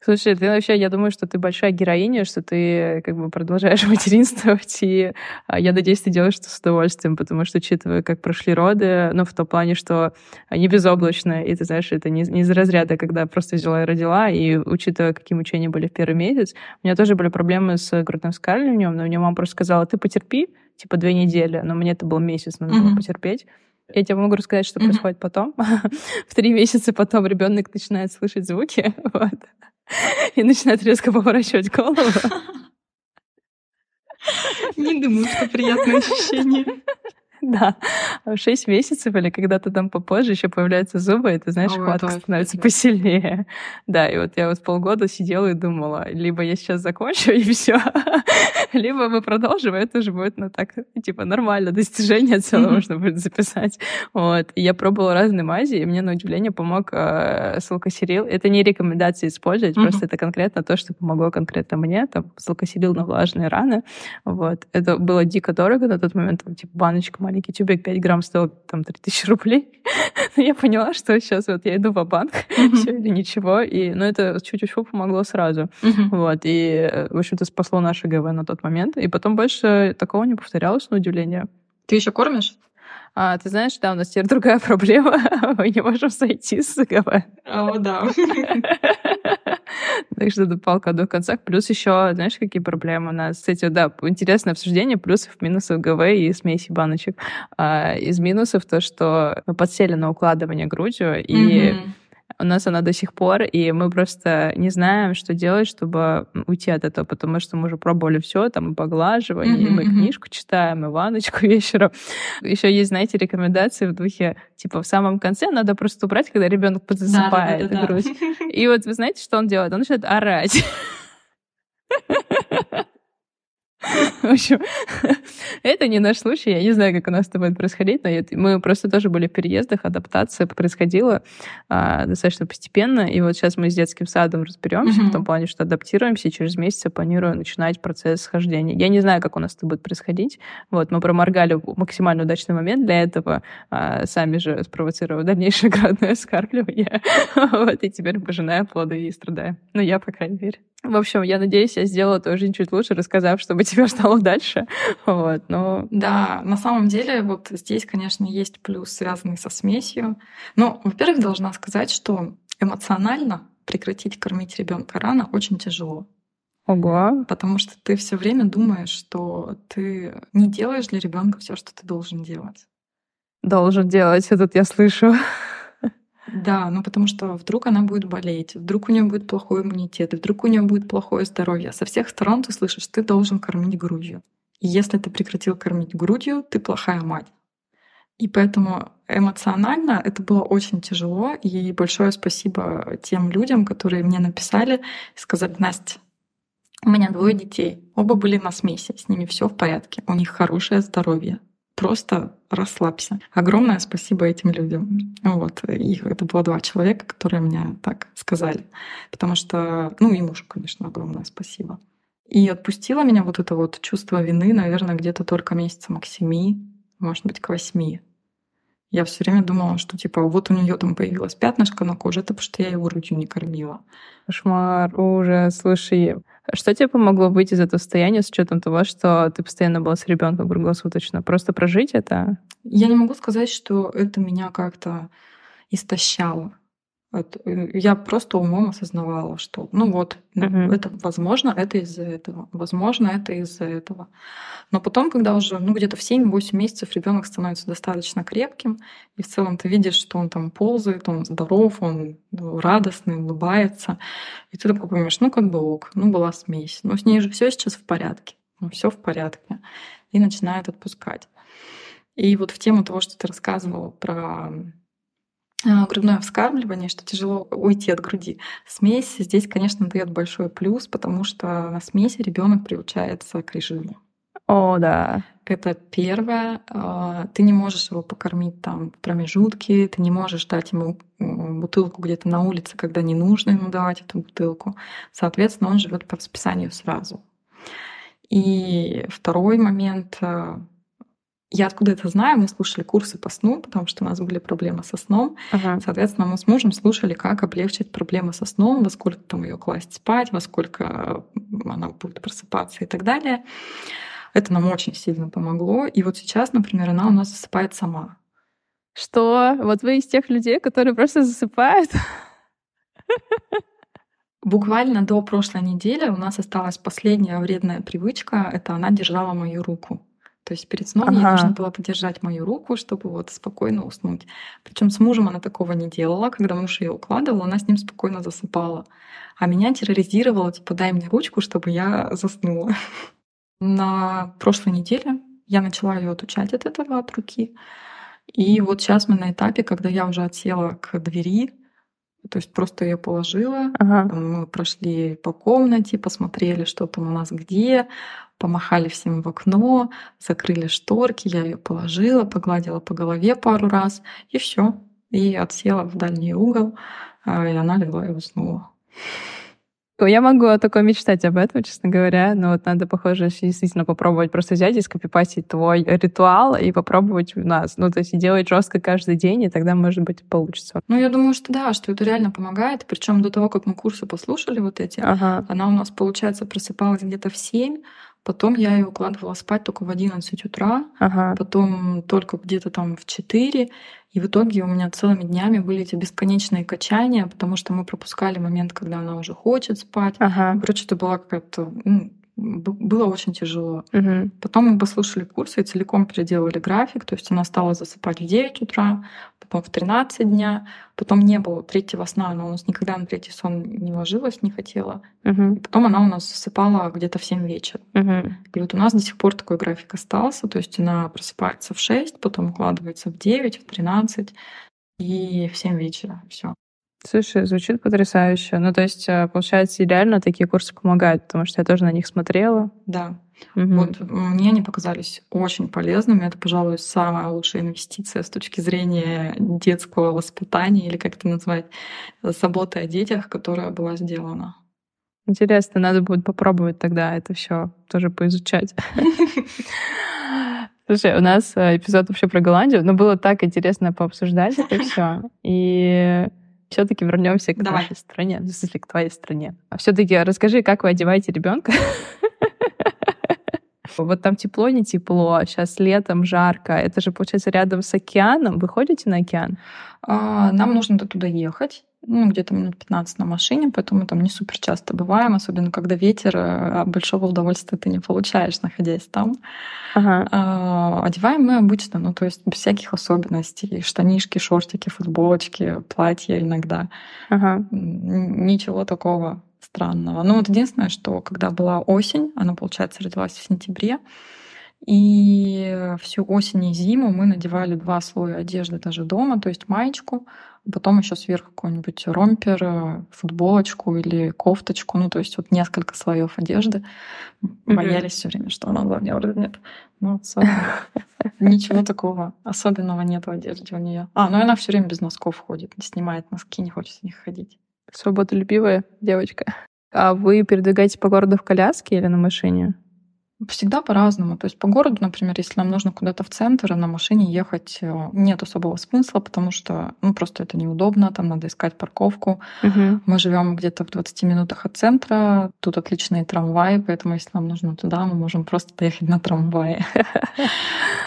Слушай, ты вообще, я думаю, что ты большая героиня, что ты как бы продолжаешь материнствовать, и а, я надеюсь, ты делаешь это с удовольствием, потому что, учитывая, как прошли роды, ну, в том плане, что они безоблачные, и ты знаешь, это не, не из разряда, когда просто взяла и родила, и учитывая, какие мучения были в первый месяц, у меня тоже были проблемы с грудным скармливанием, но мне мама просто сказала, ты потерпи, типа, две недели, но мне это был месяц, надо mm-hmm. было потерпеть. Я тебе могу рассказать, что mm-hmm. происходит потом. в три месяца потом ребенок начинает слышать звуки, вот. и начинает резко поворачивать голову. Не думаю, что приятное ощущение. Да. А шесть месяцев или когда-то там попозже еще появляются зубы, и ты знаешь, Ой, хватка становится посильнее. Да, и вот я вот полгода сидела и думала, либо я сейчас закончу, и все, либо мы продолжим, и это уже будет, ну, так, типа, нормально, достижение целое можно будет записать. Вот. И я пробовала разные мази, и мне, на удивление, помог э, салкосерил. Это не рекомендация использовать, просто это конкретно то, что помогло конкретно мне, там, салкосерил на влажные раны. Вот. Это было дико дорого на тот момент, там, типа, баночка маленький тюбик 5 грамм стоил там 3000 рублей. Но я поняла, что сейчас вот я иду в банк все или ничего. И, ну, это чуть-чуть помогло сразу. Вот. И, в общем-то, спасло наше ГВ на тот момент. И потом больше такого не повторялось, на удивление. Ты еще кормишь? А, ты знаешь, да, у нас теперь другая проблема. Мы не можем сойти с ГВ. О, да. Так что это палка до конца. Плюс еще, знаешь, какие проблемы у нас? Кстати, да, интересное обсуждение плюсов, минусов ГВ и смеси баночек. А, из минусов то, что мы подсели на укладывание грудью, и у нас она до сих пор, и мы просто не знаем, что делать, чтобы уйти от этого, потому что мы уже пробовали все, там и поглаживание, mm-hmm, и мы книжку читаем, и ванночку вечером. Еще есть, знаете, рекомендации в духе, типа, в самом конце надо просто убрать, когда ребенок подзасыпает да, да, да, грудь. И вот вы знаете, что он делает? Он начинает орать. В общем, это не наш случай. Я не знаю, как у нас это будет происходить, но мы просто тоже были в переездах, адаптация происходила а, достаточно постепенно. И вот сейчас мы с детским садом разберемся mm-hmm. в том плане, что адаптируемся, и через месяц я планирую начинать процесс схождения. Я не знаю, как у нас это будет происходить. Вот, мы проморгали максимально удачный момент для этого, а, сами же спровоцировав дальнейшее градное оскармливание. вот, и теперь пожинаем плоды и страдаем. Ну, я, по крайней мере. В общем, я надеюсь, я сделала жизнь чуть лучше, рассказав, чтобы тебе стало дальше. Вот, но... Да, на самом деле вот здесь, конечно, есть плюс, связанный со смесью. Но, во-первых, должна сказать, что эмоционально прекратить кормить ребенка рано очень тяжело. Ого. Потому что ты все время думаешь, что ты не делаешь для ребенка все, что ты должен делать. Должен делать, этот я слышу. Да, ну потому что вдруг она будет болеть, вдруг у нее будет плохой иммунитет, вдруг у нее будет плохое здоровье. Со всех сторон ты слышишь, ты должен кормить грудью. И если ты прекратил кормить грудью, ты плохая мать. И поэтому эмоционально это было очень тяжело. И большое спасибо тем людям, которые мне написали и сказали, Настя, у меня двое детей, оба были на смеси, с ними все в порядке, у них хорошее здоровье, просто расслабься. Огромное спасибо этим людям. Вот. Их, это было два человека, которые мне так сказали. Потому что, ну и мужу, конечно, огромное спасибо. И отпустило меня вот это вот чувство вины, наверное, где-то только месяца к семи, может быть, к восьми. Я все время думала, что типа вот у нее там появилась пятнышко на коже, это потому что я ее грудью не кормила. Кошмар, ужас. Слушай, что тебе помогло выйти из этого состояния с учетом того, что ты постоянно была с ребенком круглосуточно? Просто прожить это? Я не могу сказать, что это меня как-то истощало. Это, я просто умом осознавала, что ну вот, uh-huh. это возможно, это из-за этого, возможно, это из-за этого. Но потом, когда уже ну, где-то в 7-8 месяцев ребенок становится достаточно крепким, и в целом ты видишь, что он там ползает, он здоров, он ну, радостный, улыбается, и ты такой понимаешь, ну как бы ок, ну была смесь, но с ней же все сейчас в порядке, ну все в порядке, и начинает отпускать. И вот в тему того, что ты рассказывала про грудное вскармливание, что тяжело уйти от груди. Смесь здесь, конечно, дает большой плюс, потому что на смеси ребенок приучается к режиму. О, да. Это первое. А, ты не можешь его покормить там в промежутке, ты не можешь дать ему бутылку где-то на улице, когда не нужно ему давать эту бутылку. Соответственно, он живет по расписанию сразу. И второй момент а, я откуда это знаю? Мы слушали курсы по сну, потому что у нас были проблемы со сном. Ага. Соответственно, мы с мужем слушали, как облегчить проблемы со сном, во сколько там ее класть спать, во сколько она будет просыпаться и так далее. Это нам очень сильно помогло. И вот сейчас, например, она у нас засыпает сама. Что? Вот вы из тех людей, которые просто засыпают? Буквально до прошлой недели у нас осталась последняя вредная привычка. Это она держала мою руку. То есть перед сном ага. ей нужно было подержать мою руку, чтобы вот спокойно уснуть. Причем с мужем она такого не делала. Когда муж ее укладывал, она с ним спокойно засыпала. А меня терроризировала, типа, дай мне ручку, чтобы я заснула. На прошлой неделе я начала ее отучать от этого, от руки. И вот сейчас мы на этапе, когда я уже отсела к двери, то есть просто ее положила, ага. мы прошли по комнате, посмотрели, что там у нас где, помахали всем в окно, закрыли шторки, я ее положила, погладила по голове пару раз, и все. И отсела в дальний угол, а, и она легла и уснула. Я могу только мечтать об этом, честно говоря, но вот надо, похоже, действительно попробовать просто взять и скопипастить твой ритуал и попробовать у нас. Ну, то есть делать жестко каждый день, и тогда, может быть, получится. Ну, я думаю, что да, что это реально помогает. Причем до того, как мы курсы послушали вот эти, ага. она у нас, получается, просыпалась где-то в 7, Потом я ее укладывала спать только в 11 утра, ага. потом только где-то там в 4. И в итоге у меня целыми днями были эти бесконечные качания, потому что мы пропускали момент, когда она уже хочет спать. Ага. Короче, это была какая-то ну, было очень тяжело. Угу. Потом мы послушали курсы и целиком переделали график. То есть она стала засыпать в 9 утра, потом в 13 дня. Потом не было третьего сна. Она у нас никогда на третий сон не ложилась, не хотела. Угу. И потом она у нас засыпала где-то в 7 вечера. Угу. И вот у нас до сих пор такой график остался. То есть она просыпается в 6, потом укладывается в 9, в 13 и в 7 вечера. Все. Слушай, звучит потрясающе. Ну, то есть, э, получается, реально такие курсы помогают, потому что я тоже на них смотрела. Да. Угу. Вот мне они показались очень полезными. Это, пожалуй, самая лучшая инвестиция с точки зрения детского воспитания или как это назвать, заботы о детях, которая была сделана. Интересно, надо будет попробовать тогда это все тоже поизучать. Слушай, у нас э, эпизод вообще про Голландию, но было так интересно пообсуждать это все. И все-таки вернемся к Давай. нашей стране, ну, в смысле, к твоей стране. А все-таки расскажи, как вы одеваете ребенка? Вот там тепло, не тепло, сейчас летом жарко. Это же, получается, рядом с океаном. Вы ходите на океан? А, нам нужно туда ехать ну, где-то минут 15 на машине, поэтому мы там не супер часто бываем, особенно когда ветер, а большого удовольствия ты не получаешь, находясь там. Ага. А, одеваем мы обычно, ну, то есть без всяких особенностей. Штанишки, шортики, футболочки, платья иногда. Ага. Ничего такого странного. Ну, вот единственное, что когда была осень, она, получается, родилась в сентябре, и всю осень и зиму мы надевали два слоя одежды даже дома, то есть маечку, потом еще сверху какой-нибудь ромпер, футболочку или кофточку, ну то есть вот несколько слоев одежды. Боялись все время, что она не нет. Ну, ничего такого особенного нет в одежде у нее. А, ну она все время без носков ходит, не снимает носки, не хочет в них ходить. Свободолюбивая девочка. А вы передвигаетесь по городу в коляске или на машине? Всегда по-разному. То есть по городу, например, если нам нужно куда-то в центр, на машине ехать э, нет особого смысла, потому что ну, просто это неудобно, там надо искать парковку. Угу. Мы живем где-то в 20 минутах от центра, тут отличные трамваи, поэтому если нам нужно туда, мы можем просто доехать на трамвае.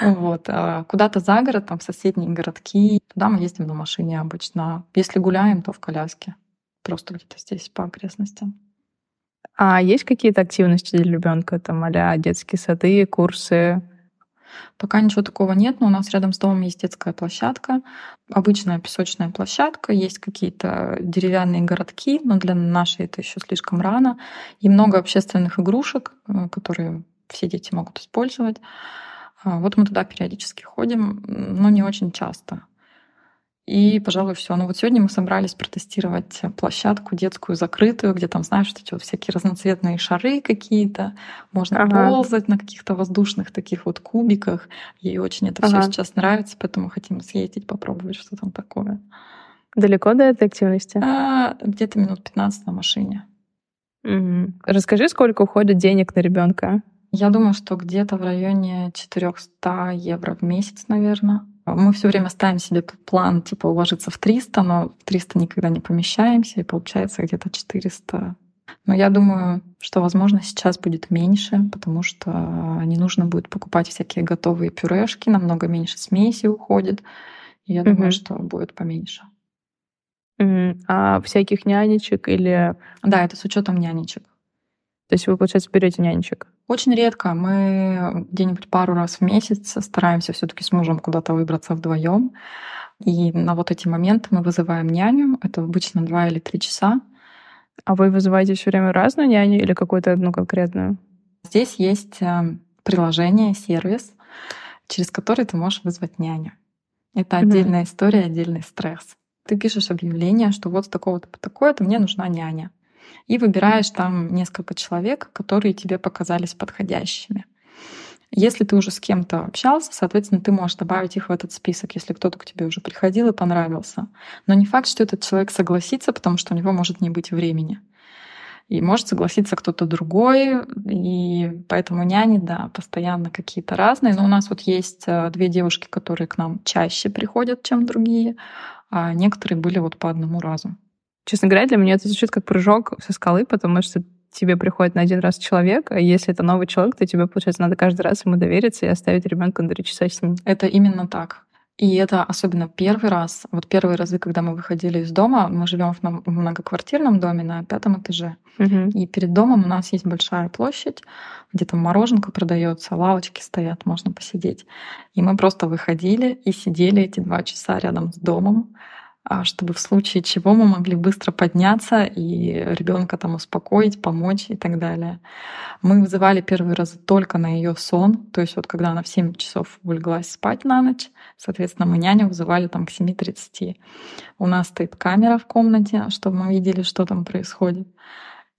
Вот. А куда-то за город, там соседние городки, туда мы ездим на машине обычно. Если гуляем, то в коляске. Просто где-то здесь по окрестностям. А есть какие-то активности для ребенка, там, а детские сады, курсы? Пока ничего такого нет, но у нас рядом с домом есть детская площадка, обычная песочная площадка, есть какие-то деревянные городки, но для нашей это еще слишком рано, и много общественных игрушек, э, которые все дети могут использовать. А, вот мы туда периодически ходим, но не очень часто. И, пожалуй, все. Ну вот сегодня мы собрались протестировать площадку детскую закрытую, где там, знаешь, эти вот всякие разноцветные шары какие-то. Можно ага. ползать на каких-то воздушных таких вот кубиках. Ей очень это ага. все сейчас нравится, поэтому хотим съездить, попробовать, что там такое. Далеко до этой активности? А, где-то минут 15 на машине. Угу. Расскажи, сколько уходит денег на ребенка? Я думаю, что где-то в районе 400 евро в месяц, наверное. Мы все время ставим себе план, типа, уложиться в 300, но в 300 никогда не помещаемся, и получается где-то 400. Но я думаю, что, возможно, сейчас будет меньше, потому что не нужно будет покупать всякие готовые пюрешки, намного меньше смеси уходит. И я думаю, что будет поменьше. А всяких нянечек или... Да, это с учетом нянечек. То есть вы, получается, берете нянечек? Очень редко. Мы где-нибудь пару раз в месяц стараемся все-таки с мужем куда-то выбраться вдвоем. И на вот эти моменты мы вызываем няню. Это обычно два или три часа. А вы вызываете все время разную няню или какую-то одну конкретную? Здесь есть э, приложение, сервис, через который ты можешь вызвать няню. Это отдельная mm-hmm. история, отдельный стресс. Ты пишешь объявление, что вот с такого-то по такое-то мне нужна няня и выбираешь там несколько человек, которые тебе показались подходящими. Если ты уже с кем-то общался, соответственно, ты можешь добавить их в этот список, если кто-то к тебе уже приходил и понравился. Но не факт, что этот человек согласится, потому что у него может не быть времени. И может согласиться кто-то другой, и поэтому няни, да, постоянно какие-то разные. Но у нас вот есть э, две девушки, которые к нам чаще приходят, чем другие, а некоторые были вот по одному разу. Честно говоря, для меня это звучит как прыжок со скалы, потому что тебе приходит на один раз человек, а если это новый человек, то тебе, получается, надо каждый раз ему довериться и оставить ребенка на три часа с ним. Это именно так. И это особенно первый раз. Вот первые разы, когда мы выходили из дома, мы живем в многоквартирном доме на пятом этаже. Угу. И перед домом у нас есть большая площадь, где там мороженка продается, лавочки стоят, можно посидеть. И мы просто выходили и сидели эти два часа рядом с домом, чтобы в случае чего мы могли быстро подняться и ребенка там успокоить, помочь и так далее. Мы вызывали первый раз только на ее сон, то есть вот когда она в 7 часов улеглась спать на ночь, соответственно, мы няню вызывали там к 7.30. У нас стоит камера в комнате, чтобы мы видели, что там происходит.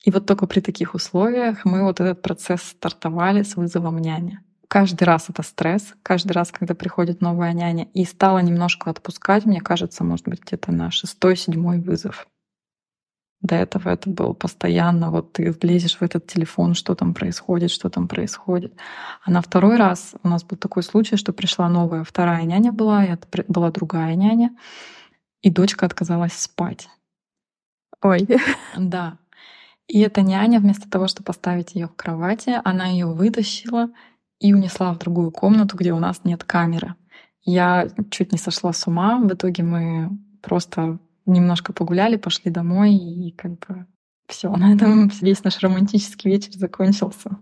И вот только при таких условиях мы вот этот процесс стартовали с вызовом няни каждый раз это стресс, каждый раз, когда приходит новая няня, и стала немножко отпускать, мне кажется, может быть, где-то на шестой-седьмой вызов. До этого это было постоянно, вот ты влезешь в этот телефон, что там происходит, что там происходит. А на второй раз у нас был такой случай, что пришла новая, вторая няня была, и это была другая няня, и дочка отказалась спать. Ой. Да. И эта няня, вместо того, чтобы поставить ее в кровати, она ее вытащила и унесла в другую комнату, где у нас нет камеры. Я чуть не сошла с ума. В итоге мы просто немножко погуляли, пошли домой, и как бы все, на этом весь наш романтический вечер закончился.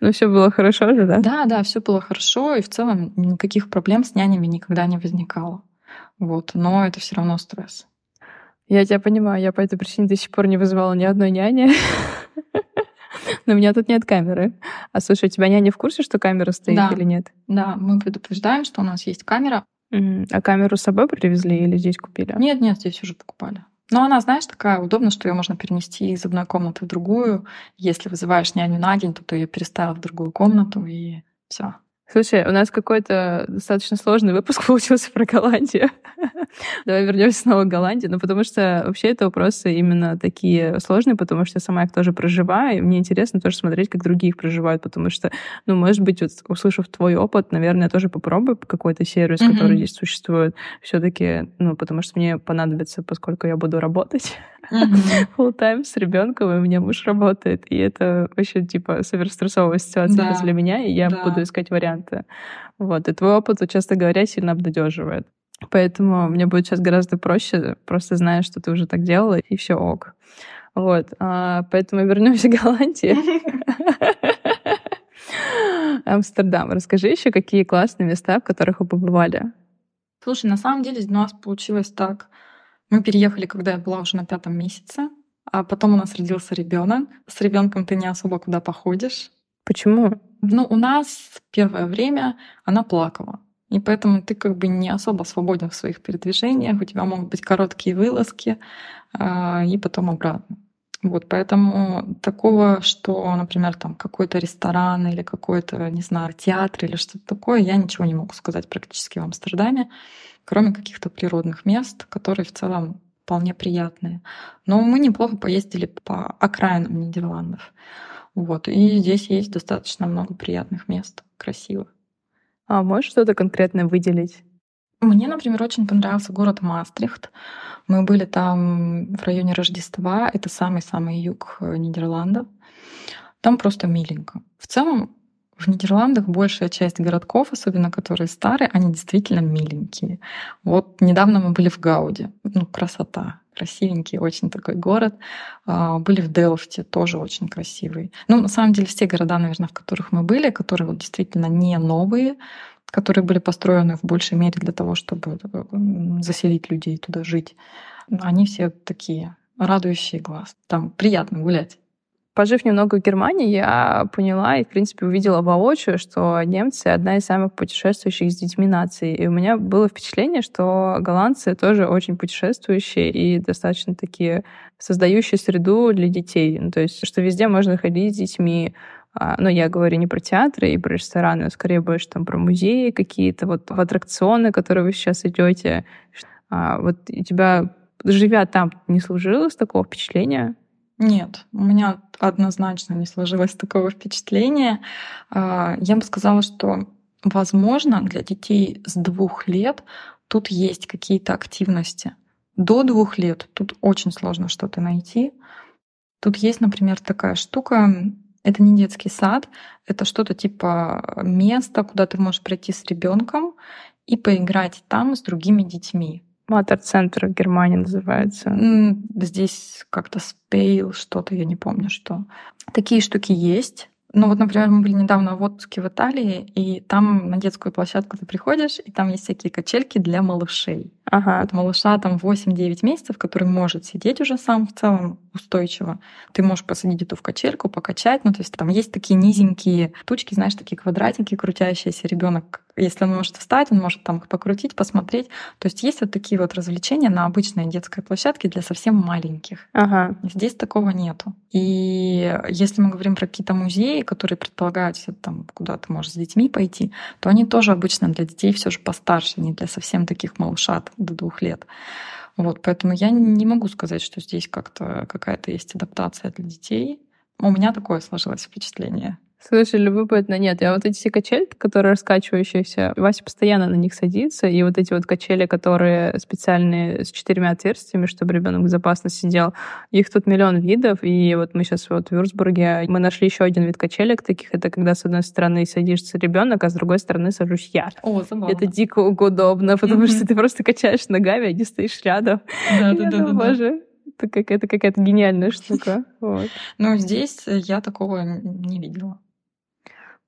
Ну, все было хорошо же, да? Да, да, все было хорошо, и в целом никаких проблем с нянями никогда не возникало. Вот, но это все равно стресс. Я тебя понимаю, я по этой причине до сих пор не вызывала ни одной няни. Но у меня тут нет камеры. А слушай, у тебя няня в курсе, что камера стоит да. или нет? Да, мы предупреждаем, что у нас есть камера. А камеру с собой привезли или здесь купили? Нет, нет, здесь уже покупали. Но она, знаешь, такая удобная, что ее можно перенести из одной комнаты в другую. Если вызываешь няню на день, то ты ее переставил в другую комнату и все. Слушай, у нас какой-то достаточно сложный выпуск получился про Голландию. Давай вернемся снова к Голландии. Ну, потому что вообще это вопросы именно такие сложные, потому что я сама их тоже проживаю, и мне интересно тоже смотреть, как другие их проживают, потому что, ну, может быть, вот, услышав твой опыт, наверное, я тоже попробую какой-то сервис, mm-hmm. который здесь существует, все таки ну, потому что мне понадобится, поскольку я буду работать. full time с ребенком, и у меня муж работает, и это вообще, типа, суперстрессовая ситуация да. для меня, и я да. буду искать варианты. Вот, и твой опыт, честно говоря, сильно обнадеживает. Поэтому мне будет сейчас гораздо проще, просто зная, что ты уже так делала, и все ок. Вот. А, поэтому вернемся к Голландии. Амстердам. Расскажи еще, какие классные места, в которых вы побывали. Слушай, на самом деле у нас получилось так. Мы переехали, когда я была уже на пятом месяце, а потом у нас родился ребенок. С ребенком ты не особо куда походишь. Почему? Ну, у нас первое время она плакала. И поэтому ты как бы не особо свободен в своих передвижениях, у тебя могут быть короткие вылазки а, и потом обратно. Вот, поэтому такого, что, например, там какой-то ресторан или какой-то, не знаю, театр или что-то такое, я ничего не могу сказать практически в Амстердаме, кроме каких-то природных мест, которые в целом вполне приятные. Но мы неплохо поездили по окраинам Нидерландов. Вот, и здесь есть достаточно много приятных мест, красивых. А можешь что-то конкретное выделить? Мне, например, очень понравился город Мастрихт. Мы были там в районе Рождества. Это самый-самый юг э, Нидерландов. Там просто миленько. В целом, в Нидерландах большая часть городков, особенно которые старые, они действительно миленькие. Вот недавно мы были в Гауде. Ну, красота. Красивенький очень такой город. А, были в Делфте, тоже очень красивый. Ну, на самом деле, все города, наверное, в которых мы были, которые вот действительно не новые, которые были построены в большей мере для того, чтобы заселить людей туда жить, они все такие радующие глаз. Там приятно гулять. Пожив немного в Германии, я поняла и, в принципе, увидела воочию, что немцы — одна из самых путешествующих с детьми наций. И у меня было впечатление, что голландцы тоже очень путешествующие и достаточно такие создающие среду для детей. Ну, то есть, что везде можно ходить с детьми, но ну, я говорю не про театры и про рестораны, а скорее больше там про музеи какие-то, вот в аттракционы, которые вы сейчас идете. А, вот у тебя, живя там, не сложилось такого впечатления? Нет, у меня однозначно не сложилось такого впечатления. А, я бы сказала, что, возможно, для детей с двух лет тут есть какие-то активности. До двух лет тут очень сложно что-то найти. Тут есть, например, такая штука, это не детский сад, это что-то типа места, куда ты можешь прийти с ребенком и поиграть там с другими детьми. Матер-центр в Германии называется. Здесь как-то спейл, что-то, я не помню, что. Такие штуки есть. Ну вот, например, мы были недавно в отпуске в Италии, и там на детскую площадку ты приходишь, и там есть всякие качельки для малышей. Ага. Вот малыша там 8-9 месяцев, который может сидеть уже сам в целом устойчиво. Ты можешь посадить эту в качельку, покачать. Ну, то есть там есть такие низенькие тучки, знаешь, такие квадратики крутящиеся. Ребенок, если он может встать, он может там их покрутить, посмотреть. То есть есть вот такие вот развлечения на обычной детской площадке для совсем маленьких. Ага. Здесь такого нету. И если мы говорим про какие-то музеи, которые предполагают там куда ты можешь с детьми пойти, то они тоже обычно для детей все же постарше, не для совсем таких малышат до двух лет. Вот, поэтому я не могу сказать, что здесь как-то какая-то есть адаптация для детей. У меня такое сложилось впечатление. Слушай, любопытно. Нет, я вот эти все качели, которые раскачивающиеся, Вася постоянно на них садится, и вот эти вот качели, которые специальные с четырьмя отверстиями, чтобы ребенок безопасно сидел, их тут миллион видов, и вот мы сейчас вот в Вюрсбурге, мы нашли еще один вид качелек таких, это когда с одной стороны садишься ребенок, а с другой стороны сажусь я. О, забавно. Это дико удобно, потому что ты просто качаешь ногами, а не стоишь рядом. Да-да-да. Боже, это какая-то гениальная штука. Вот. Ну, здесь я такого не видела.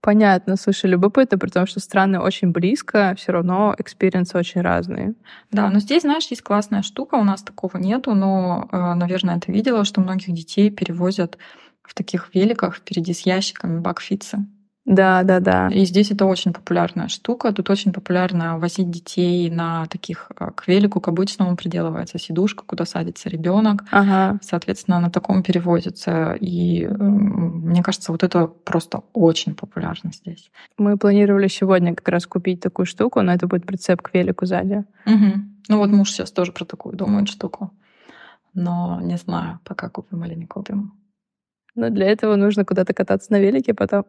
Понятно, слушай, любопытно, при том, что страны очень близко, все равно experience ы очень разные. Да, но здесь, знаешь, есть классная штука, у нас такого нету, но, э, наверное, ты видела, что многих детей перевозят в таких великах впереди с ящиками bakfiets ы. Да, да, да. И здесь это очень популярная штука. Тут очень популярно возить детей на таких э, к велику, к обычному приделывается сидушка, куда садится ребенок. Ага. Соответственно, на таком перевозится. И мне кажется, вот это просто очень популярно здесь. Мы планировали сегодня как раз купить такую штуку, но это будет прицеп к велику сзади. Угу. Ну вот муж сейчас тоже про такую думает штуку. Но не знаю, пока купим или не купим. Но для этого нужно куда-то кататься на велике потом.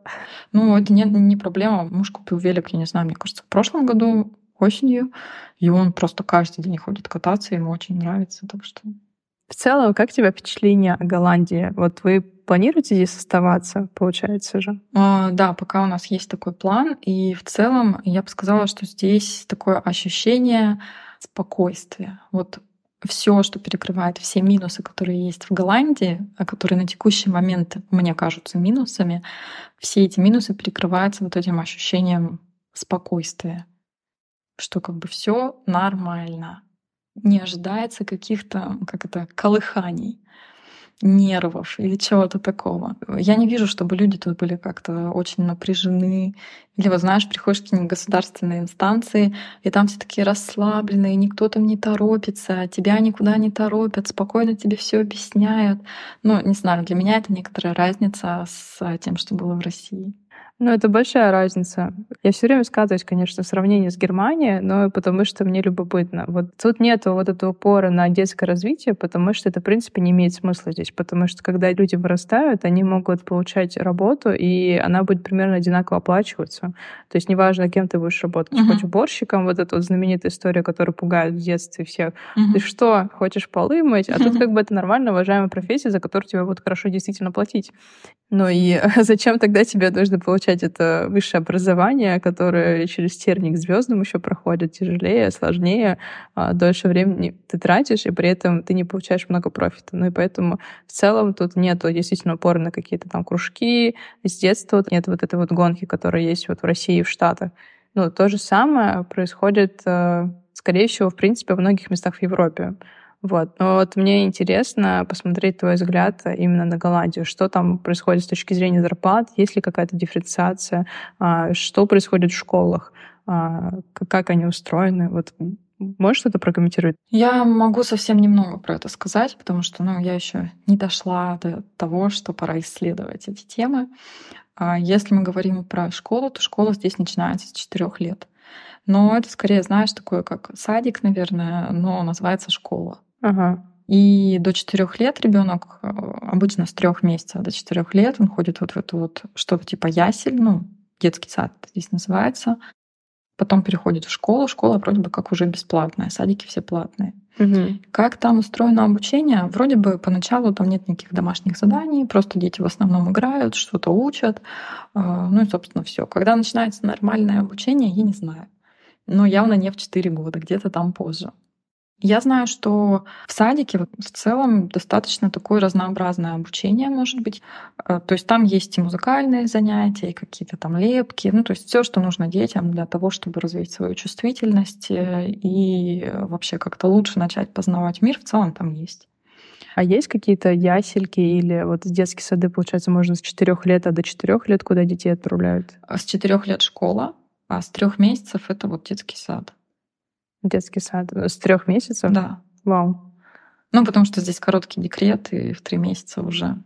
Ну, это не, не проблема. Муж купил велик, я не знаю, мне кажется, в прошлом году осенью, и он просто каждый день ходит кататься, ему очень нравится, так что... В целом, как тебе впечатление о Голландии? Вот вы планируете здесь оставаться, получается же? А, да, пока у нас есть такой план, и в целом я бы сказала, что здесь такое ощущение спокойствия. Вот все, что перекрывает все минусы, которые есть в Голландии, а которые на текущий момент мне кажутся минусами, все эти минусы перекрываются вот этим ощущением спокойствия, что как бы все нормально, не ожидается каких-то, как это, колыханий нервов или чего-то такого. Я не вижу, чтобы люди тут были как-то очень напряжены. Или вот знаешь, приходишь в какие-нибудь государственные инстанции, и там все такие расслабленные, никто там не торопится, тебя никуда не торопят, спокойно тебе все объясняют. Ну, не знаю, для меня это некоторая разница с тем, что было в России. Ну, это большая разница. Я все время сказываюсь, конечно, в сравнении с Германией, но потому что мне любопытно. Вот тут нет вот этого упора на детское развитие, потому что это, в принципе, не имеет смысла здесь. Потому что когда люди вырастают, они могут получать работу, и она будет примерно одинаково оплачиваться. То есть неважно, кем ты будешь работать. Uh-huh. Хоть уборщиком, вот эта вот знаменитая история, которая пугает в детстве всех. Uh-huh. Ты что, хочешь полы мыть? А uh-huh. тут как бы это нормально, уважаемая профессия, за которую тебе будут хорошо действительно платить. Ну и зачем тогда тебе нужно получать это высшее образование, которое через терник к звездам еще проходит тяжелее, сложнее, а дольше времени ты тратишь, и при этом ты не получаешь много профита. Ну и поэтому в целом тут нет действительно упора на какие-то там кружки. С детства нет вот этой вот гонки, которая есть вот в России и в Штатах. Ну, то же самое происходит, э, скорее всего, в принципе, во многих местах в Европе. Вот. Но вот мне интересно посмотреть твой взгляд именно на Голландию. Что там происходит с точки зрения зарплат? Есть ли какая-то дифференциация? А, что происходит в школах? А, как они устроены? Вот Можешь что-то прокомментировать? Я могу совсем немного про это сказать, потому что ну, я еще не дошла до того, что пора исследовать эти темы. А если мы говорим про школу, то школа здесь начинается с четырех лет. Но это скорее, знаешь, такое как садик, наверное, но называется школа. Ага. И до четырех лет ребенок, э, обычно с трех месяцев до четырех лет, он ходит вот в эту вот что-то типа ясель, ну, детский сад здесь называется. Потом переходит в школу. Школа вроде бы как уже бесплатная, садики все платные. Угу. Как там устроено обучение? Вроде бы поначалу там нет никаких домашних заданий, просто дети в основном играют, что-то учат. Э, ну и, собственно, все. Когда начинается нормальное обучение, я не знаю. Но явно не в 4 года, где-то там позже. Я знаю, что в садике в целом достаточно такое разнообразное обучение может быть. Э, то есть там есть и музыкальные занятия, и какие-то там лепки, ну то есть все, что нужно детям для того, чтобы развить свою чувствительность э, и вообще как-то лучше начать познавать мир, в целом там есть. А есть какие-то ясельки или вот детские сады, получается, можно с четырех лет, а до четырех лет куда детей отправляют? С четырех лет школа, а с трех месяцев это вот детский сад. Детский сад с трех месяцев? Да. Вау. Ну, потому что здесь короткий декрет, и в три месяца уже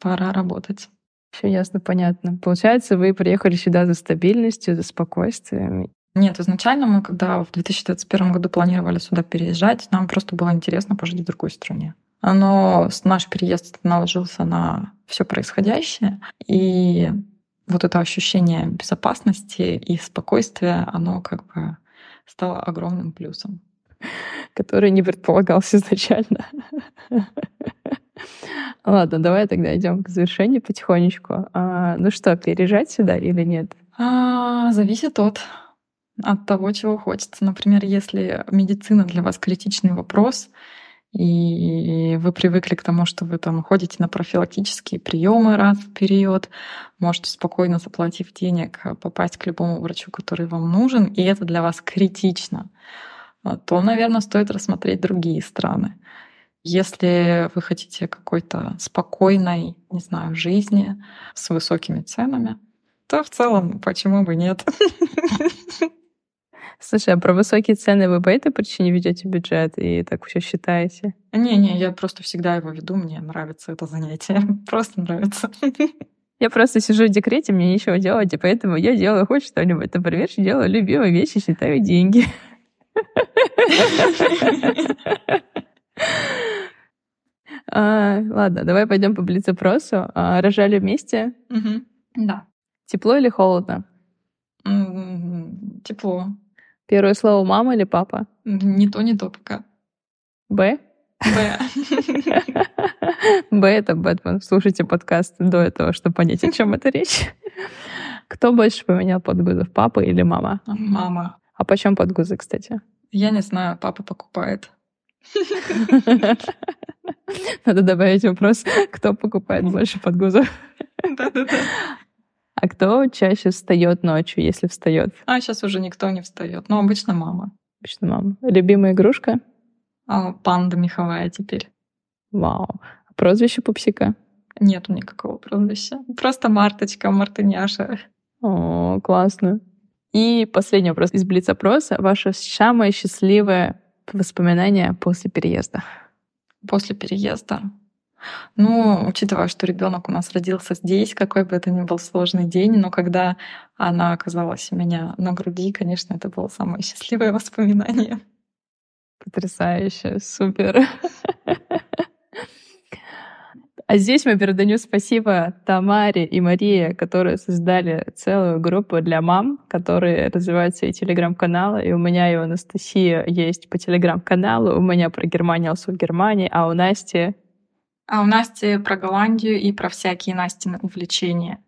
пора работать. Все ясно, понятно. Получается, вы приехали сюда за стабильностью, за спокойствием. Нет, изначально мы, когда в 2021 году планировали сюда переезжать, нам просто было интересно пожить в другой стране. Но наш переезд наложился на все происходящее, и вот это ощущение безопасности и спокойствия, оно как бы стало огромным плюсом. Который не предполагался изначально. Ладно, давай тогда идем к завершению потихонечку. А, ну что, переезжать сюда или нет? А, зависит от от того, чего хочется. Например, если медицина для вас критичный вопрос, и вы привыкли к тому, что вы там ходите на профилактические приемы раз в период, можете спокойно заплатив денег попасть к любому врачу, который вам нужен, и это для вас критично, то, наверное, стоит рассмотреть другие страны. Если вы хотите какой-то спокойной, не знаю, жизни с высокими ценами, то в целом почему бы нет? Слушай, а про высокие цены вы по этой причине ведете бюджет и так все считаете? Не-не, я просто всегда его веду, мне нравится это занятие. Просто нравится. Я просто сижу в декрете, мне нечего делать, и поэтому я делаю хоть что-нибудь. Например, делаю любимые вещи, считаю деньги. А, ладно, давай пойдем по блиц-опросу. А, рожали вместе? Да. Тепло или холодно? Тепло. Первое слово мама или папа? Не то, не то пока. Б? Б. Б — это Бэтмен. Слушайте подкаст до этого, чтобы понять, о чем это речь. Кто больше поменял подгузов, папа или мама? Мама. А почем подгузы, кстати? Я не знаю, папа покупает. Надо добавить вопрос, кто покупает больше подгузов. Да-да-да. А кто чаще встает ночью, если встает? А сейчас уже никто не встает. Но обычно мама. Обычно мама. Любимая игрушка? А, панда меховая теперь. Вау. А прозвище пупсика? Нету никакого прозвища. Просто Марточка, Мартыняша. О, классно. И последний вопрос из Блиц-опроса. Ваше самое счастливое воспоминание после переезда? После переезда? Ну, учитывая, что ребенок у нас родился здесь, какой бы это ни был сложный день, но когда она оказалась у меня на груди, конечно, это было самое счастливое воспоминание. Потрясающе, супер. А здесь мы передаем спасибо Тамаре и Марии, которые создали целую группу для мам, которые развивают свои телеграм-каналы. И у меня и у Анастасии есть по телеграм-каналу, у меня про Германию, в Германии, а у Насти а у Насти про Голландию и про всякие Настины увлечения.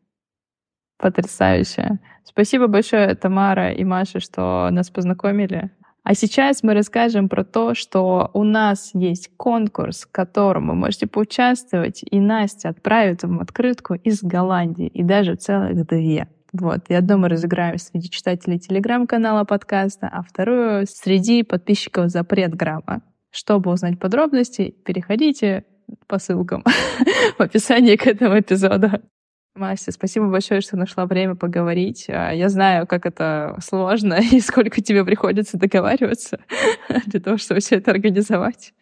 Потрясающе. Спасибо большое, Тамара и Маша, что нас познакомили. А сейчас мы расскажем про то, что у нас есть конкурс, в котором вы можете поучаствовать, и Настя отправит вам открытку из Голландии, и даже целых две. Вот. И одну мы разыграем среди читателей телеграм-канала подкаста, а вторую среди подписчиков запретграмма. Чтобы узнать подробности, переходите по ссылкам в описании к этому эпизоду. Мастя, спасибо большое, что нашла время поговорить. А, я знаю, как это сложно и сколько тебе приходится договариваться для того, чтобы все это организовать.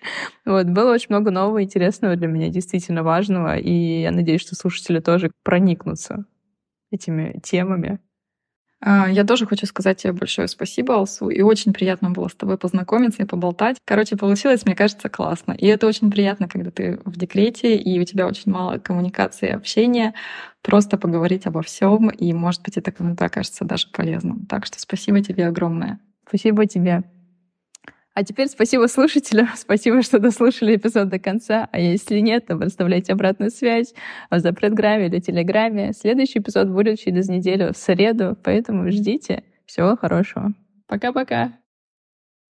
Вот, было очень много нового, интересного для меня, действительно важного, и я надеюсь, что слушатели тоже проникнутся этими темами. А, я тоже хочу сказать тебе большое спасибо, Алсу, и очень приятно было с тобой познакомиться и поболтать. Короче, получилось, мне кажется, классно. И это очень приятно, когда ты в декрете, и у тебя очень мало коммуникации и общения, просто поговорить обо всем, и, может быть, это кому-то окажется даже полезным. Так что спасибо тебе огромное. Спасибо тебе. А теперь спасибо слушателям, спасибо, что дослушали эпизод до конца. А если нет, то представляйте обратную связь в запретграмме или телеграме. Следующий эпизод будет через неделю в среду, поэтому ждите. Всего хорошего. Пока-пока.